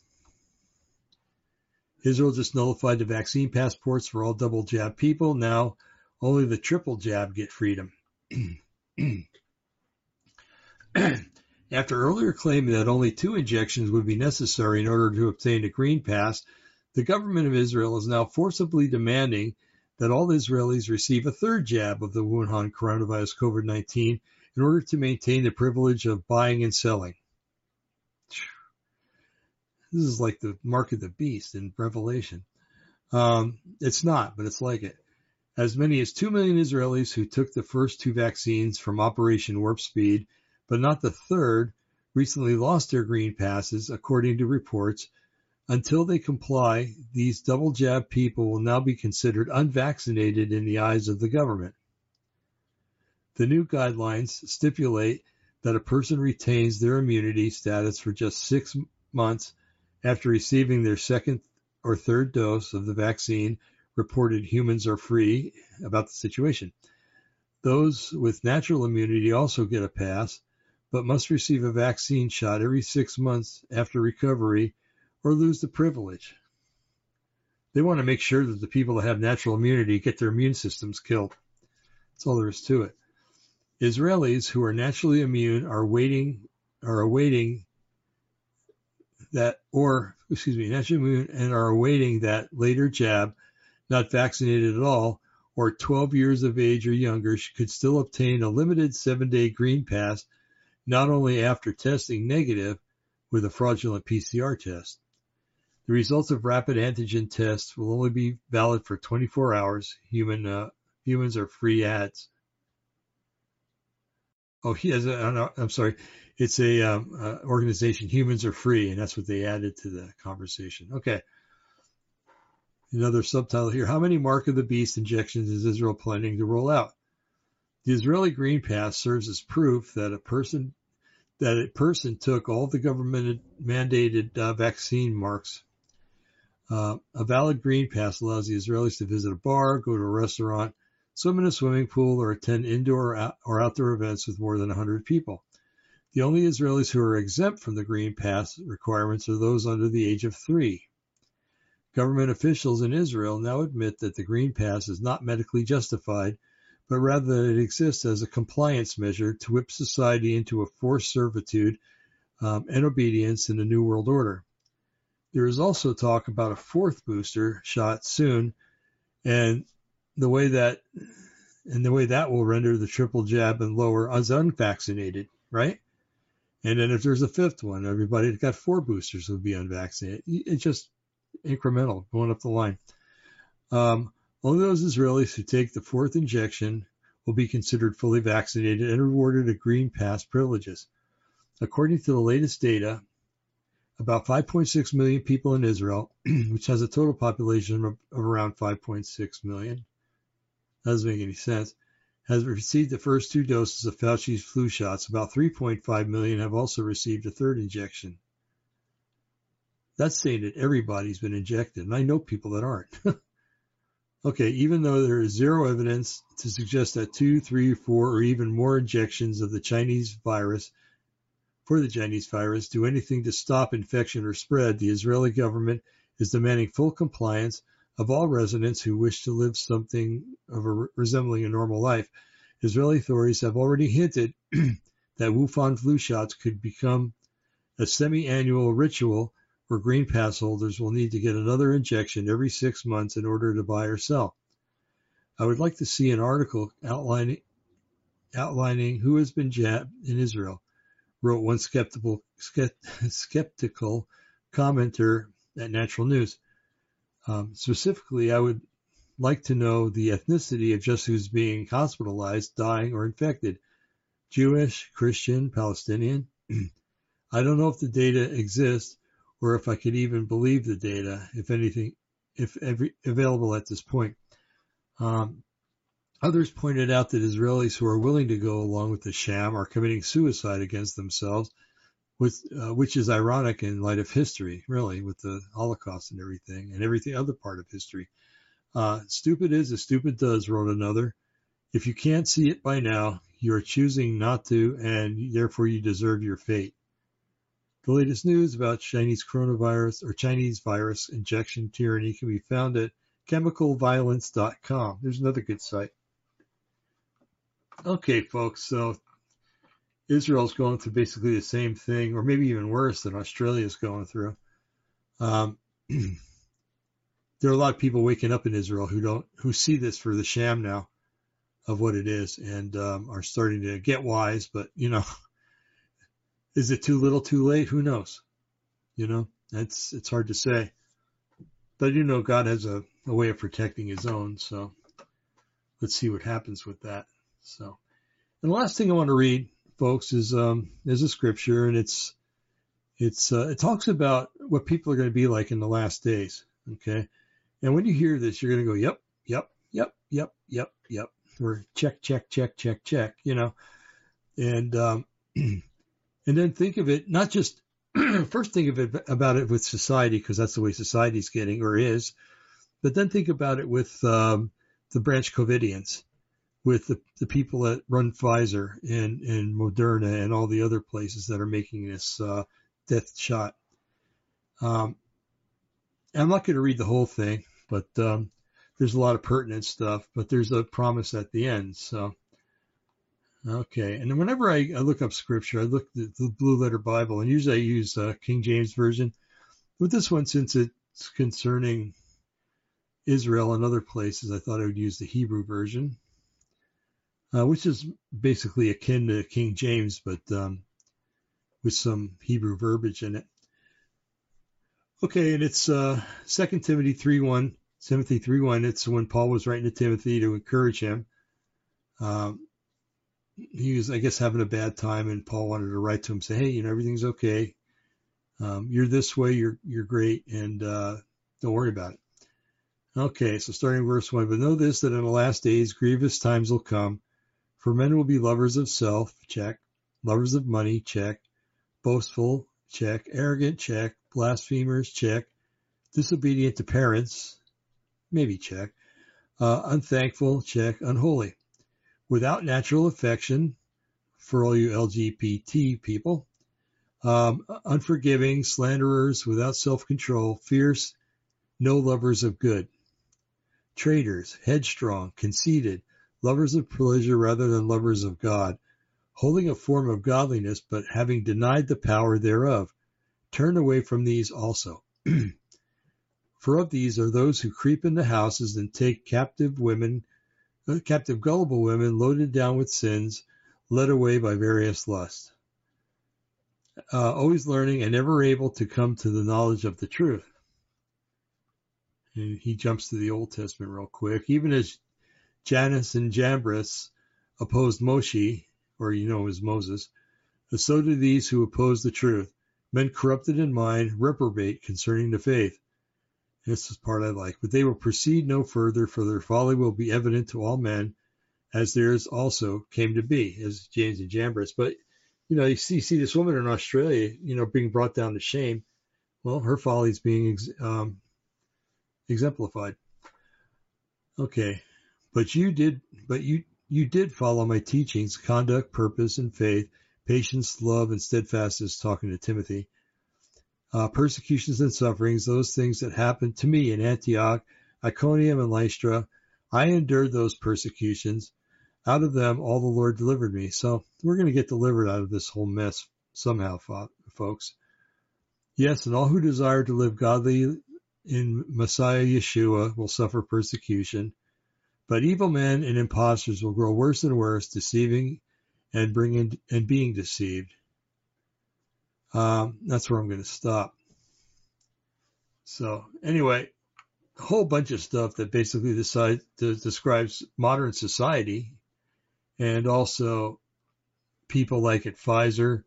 [SPEAKER 1] Israel just nullified the vaccine passports for all double jab people. Now only the triple jab get freedom. <clears throat> After earlier claiming that only two injections would be necessary in order to obtain a green pass, the government of Israel is now forcibly demanding that all Israelis receive a third jab of the Wuhan coronavirus COVID 19 in order to maintain the privilege of buying and selling. This is like the mark of the beast in Revelation. Um, it's not, but it's like it. As many as 2 million Israelis who took the first two vaccines from Operation Warp Speed, but not the third, recently lost their green passes, according to reports. Until they comply, these double jab people will now be considered unvaccinated in the eyes of the government. The new guidelines stipulate that a person retains their immunity status for just six months after receiving their second or third dose of the vaccine reported humans are free about the situation. Those with natural immunity also get a pass, but must receive a vaccine shot every six months after recovery or lose the privilege. They want to make sure that the people that have natural immunity get their immune systems killed. That's all there is to it. Israelis who are naturally immune are waiting are awaiting that or excuse me, and are awaiting that later jab not vaccinated at all, or 12 years of age or younger could still obtain a limited seven day green pass, not only after testing negative with a fraudulent PCR test. The results of rapid antigen tests will only be valid for 24 hours. Human uh, humans are free ads. Oh, he has. A, I'm sorry. It's a um, uh, organization. Humans are free, and that's what they added to the conversation. Okay. Another subtitle here. How many Mark of the Beast injections is Israel planning to roll out? The Israeli Green Pass serves as proof that a person that a person took all the government mandated uh, vaccine marks. Uh, a valid Green Pass allows the Israelis to visit a bar, go to a restaurant, swim in a swimming pool, or attend indoor or outdoor events with more than 100 people. The only Israelis who are exempt from the Green Pass requirements are those under the age of three. Government officials in Israel now admit that the Green Pass is not medically justified, but rather that it exists as a compliance measure to whip society into a forced servitude um, and obedience in the New World Order. There is also talk about a fourth booster shot soon, and the way that and the way that will render the triple jab and lower as unvaccinated, right? And then if there's a fifth one, everybody that got four boosters would be unvaccinated. It's just incremental going up the line. Um, only those Israelis who take the fourth injection will be considered fully vaccinated and rewarded a green pass privileges. According to the latest data, about 5.6 million people in Israel, <clears throat> which has a total population of, around 5.6 million, doesn't make any sense, has received the first two doses of Fauci's flu shots. About 3.5 million have also received a third injection. That's saying that everybody's been injected, and I know people that aren't. <laughs> okay, even though there is zero evidence to suggest that two, three, four, or even more injections of the Chinese virus for the Chinese virus do anything to stop infection or spread, the Israeli government is demanding full compliance of all residents who wish to live something of a resembling a normal life. Israeli authorities have already hinted <clears throat> that Wuhan flu shots could become a semi-annual ritual where Green Pass holders will need to get another injection every six months in order to buy or sell. I would like to see an article outlining outlining who has been jabbed in Israel, wrote one skeptical <laughs> skeptical commenter at Natural News. Um, specifically, I would like to know the ethnicity of just who's being hospitalized, dying, or infected. Jewish, Christian, Palestinian. <clears throat> I don't know if the data exists, or if I could even believe the data, if anything, if every, available at this point. Um, others pointed out that Israelis who are willing to go along with the sham are committing suicide against themselves, with, uh, which is ironic in light of history, really, with the Holocaust and everything, and everything other part of history. Uh, stupid is as stupid does, wrote another. If you can't see it by now, you are choosing not to, and therefore you deserve your fate. The latest news about Chinese coronavirus or Chinese virus injection tyranny can be found at chemicalviolence.com. There's another good site. Okay, folks, so Israel's going through basically the same thing, or maybe even worse than Australia's going through. Um, <clears throat> there are a lot of people waking up in Israel who don't, who see this for the sham now of what it is and um, are starting to get wise, but you know, <laughs> is it too little, too late? Who knows? You know, that's it's hard to say. But you know, God has a, a way of protecting His own. So let's see what happens with that. So, and the last thing I want to read, folks, is um, is a scripture, and it's it's uh, it talks about what people are going to be like in the last days. Okay, and when you hear this, you're going to go, yep, yep, yep, yep, yep, yep, or check, check, check, check, check. You know, and um, <clears throat> and then think of it not just <clears throat> first think of it about it with society because that's the way society's getting or is, but then think about it with um, the branch Covidians, with the, the people that run Pfizer and, and Moderna and all the other places that are making this uh, death shot. Um, I'm not going to read the whole thing, but um, there's a lot of pertinent stuff, but there's a promise at the end. So Okay, and whenever I, I, look up scripture, I look at the Blue Letter Bible, and usually I use uh, King James Version. With this one, since it's concerning Israel and other places, I thought I would use the Hebrew version, uh, which is basically akin to King James, but um, with some Hebrew verbiage in it. Okay, and it's uh, 2 Timothy 3.1, Timothy 3.1. It's when Paul was writing to Timothy to encourage him. Um, he was, I guess, having a bad time, and Paul wanted to write to him, say, "Hey, you know, everything's okay. Um, you're this way. You're you're great, and uh, don't worry about it." Okay, so starting verse one, but know this that in the last days grievous times will come, for men will be lovers of self, check, lovers of money, check, boastful, check, arrogant, check, blasphemers, check, disobedient to parents, maybe check, uh, unthankful, check, unholy. Without natural affection for all you LGBT people. Um, unforgiving, slanderers, without self-control, fierce, no lovers of good. Traitors, headstrong, conceited, lovers of pleasure rather than lovers of God, holding a form of godliness but having denied the power thereof. Turn away from these also. <clears throat> For of these are those who creep into houses and take captive women, uh, captive gullible women loaded down with sins, led away by various lusts. Uh, always learning and never able to come to the knowledge of the truth. And he jumps to the Old Testament real quick. Even as Jannes and Jambres opposed Moshe, or you know as Moses, so do these who oppose the truth. Men corrupted in mind, reprobate concerning the faith. This is part I like. But they will proceed no further, for their folly will be evident to all men, as theirs also came to be, as James and Jambres. But you know, you see, you see this woman in Australia, you know, being brought down to shame. Well, her folly is being um, exemplified. Okay, but you did, but you you did follow my teachings, conduct, purpose, and faith, patience, love, and steadfastness. Talking to Timothy, uh, persecutions and sufferings, those things that happened to me in Antioch, Iconium, and Lystra. I endured those persecutions. Out of them, all the Lord delivered me. So we're going to get delivered out of this whole mess somehow, folks. Yes, and all who desire to live godly in Messiah Yeshua will suffer persecution. But evil men and impostors will grow worse and worse, deceiving and bringing and being deceived. Um, that's where I'm going to stop. So anyway, a whole bunch of stuff that basically decide, describes modern society and also people like at Pfizer,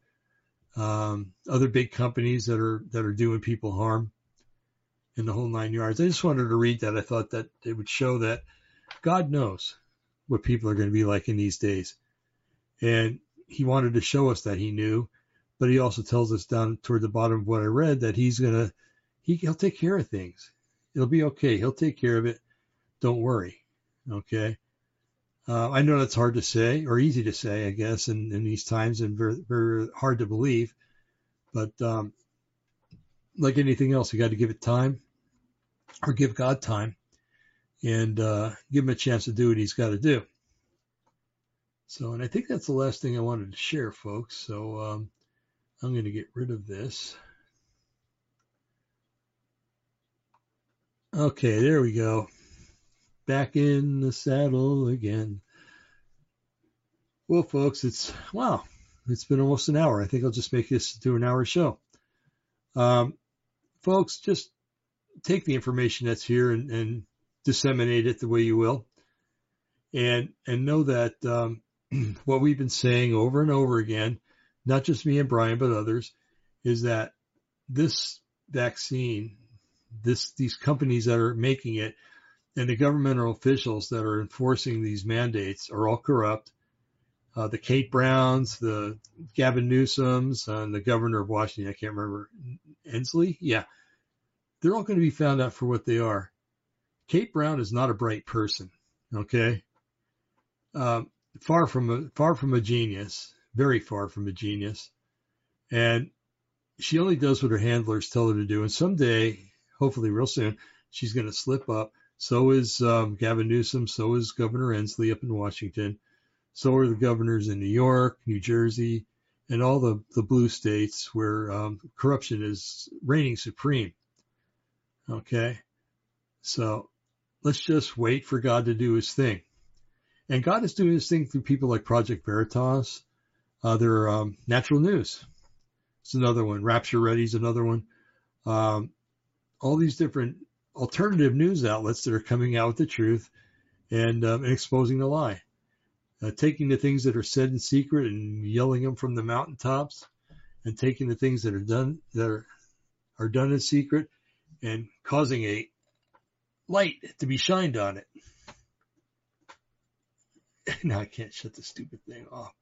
[SPEAKER 1] um, other big companies that are that are doing people harm in the whole nine yards. I just wanted to read that. I thought that it would show that God knows what people are going to be like in these days, and He wanted to show us that He knew, but He also tells us down toward the bottom of what I read that He's gonna he, He'll take care of things. It'll be okay. He'll take care of it. Don't worry. Okay. Uh, I know that's hard to say or easy to say, I guess, in, in these times and very, very hard to believe. But um, like anything else, you got to give it time or give God time and uh, give him a chance to do what he's got to do. So, and I think that's the last thing I wanted to share, folks. So um, I'm going to get rid of this. Okay, there we go back in the saddle again. Well, folks, it's wow, it's been almost an hour. I think I'll just make this to an hour show. Um, folks, just take the information that's here and, and, disseminate it the way you will, and and know that um, what we've been saying over and over again, not just me and Brian but others, is that this vaccine, this these companies that are making it and the governmental officials that are enforcing these mandates are all corrupt. Uh, the Kate Browns, the Gavin Newsom's, uh, and the governor of Washington, I can't remember, Inslee? Yeah. They're all going to be found out for what they are. Kate Brown is not a bright person, okay? Um, far from a, far from a genius, very far from a genius. And she only does what her handlers tell her to do. And someday, hopefully real soon, she's going to slip up so is um, Gavin Newsom. So is Governor Inslee up in Washington. So are the governors in New York, New Jersey, and all the, the blue states where um, corruption is reigning supreme. Okay. So let's just wait for God to do his thing. And God is doing his thing through people like Project Veritas, other um, natural news. It's another one. Rapture Ready is another one. Um, all these different alternative news outlets that are coming out with the truth and, um, and exposing the lie. Uh, taking the things that are said in secret and yelling them from the mountaintops, and taking the things that are done that are are done in secret, and causing a light to be shined on it. <laughs> now I can't shut the stupid thing off.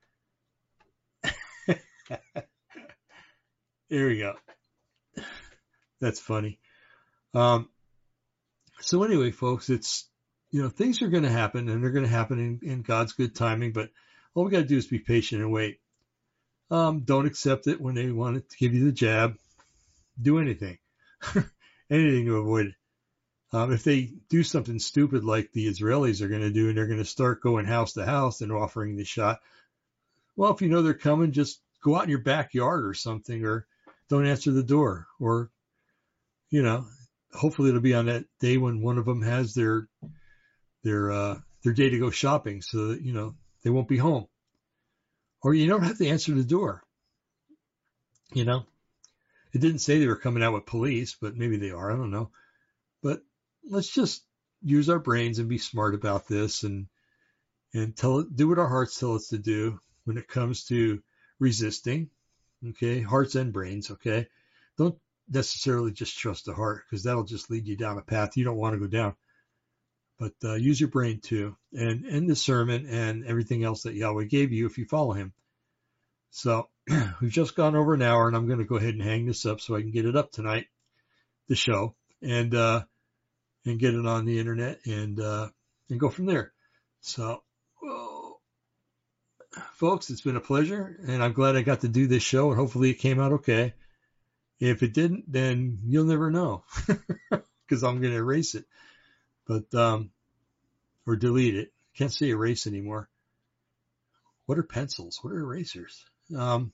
[SPEAKER 1] <laughs> there we go. That's funny. Um, so anyway, folks, it's you know things are going to happen and they're going to happen in, in God's good timing. But all we got to do is be patient and wait. Um, don't accept it when they want to give you the jab. Do anything, <laughs> anything to avoid it. Um, if they do something stupid like the Israelis are going to do, and they're going to start going house to house and offering the shot, well, if you know they're coming, just go out in your backyard or something, or don't answer the door, or you know, hopefully it'll be on that day when one of them has their their uh, their day to go shopping, so that you know they won't be home, or you don't have to answer the door. You know, it didn't say they were coming out with police, but maybe they are. I don't know, but let's just use our brains and be smart about this and and tell do what our hearts tell us to do when it comes to resisting okay? Hearts and brains okay? Don't necessarily just trust the heart because that'll just lead you down a path you don't want to go down. But uh, use your brain too and and discernment and everything else that yahweh gave you if you follow him. So <clears throat> we've just gone over an hour and i'm going to go ahead and hang this up so i can get it up tonight the show. And uh and get it on the internet and uh, and go from there. So, well, folks, it's been a pleasure, and I'm glad I got to do this show, and hopefully it came out okay. If it didn't, then you'll never know <laughs> because I'm going to erase it, but um, or delete it. Can't say erase anymore. What are pencils? What are erasers? Um,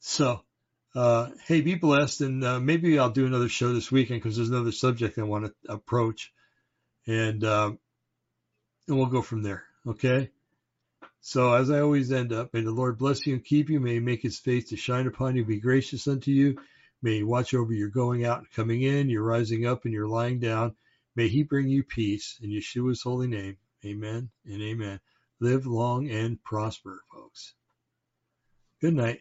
[SPEAKER 1] so uh, hey, be blessed, and uh, maybe I'll do another show this weekend because there's another subject I want to approach, and uh, and we'll go from there. Okay. So as I always end up, may the Lord bless you and keep you. May He make His face to shine upon you, be gracious unto you. May He watch over your going out and coming in, your rising up and your lying down. May He bring you peace in Yeshua's holy name. Amen and amen. Live long and prosper, folks. Good night.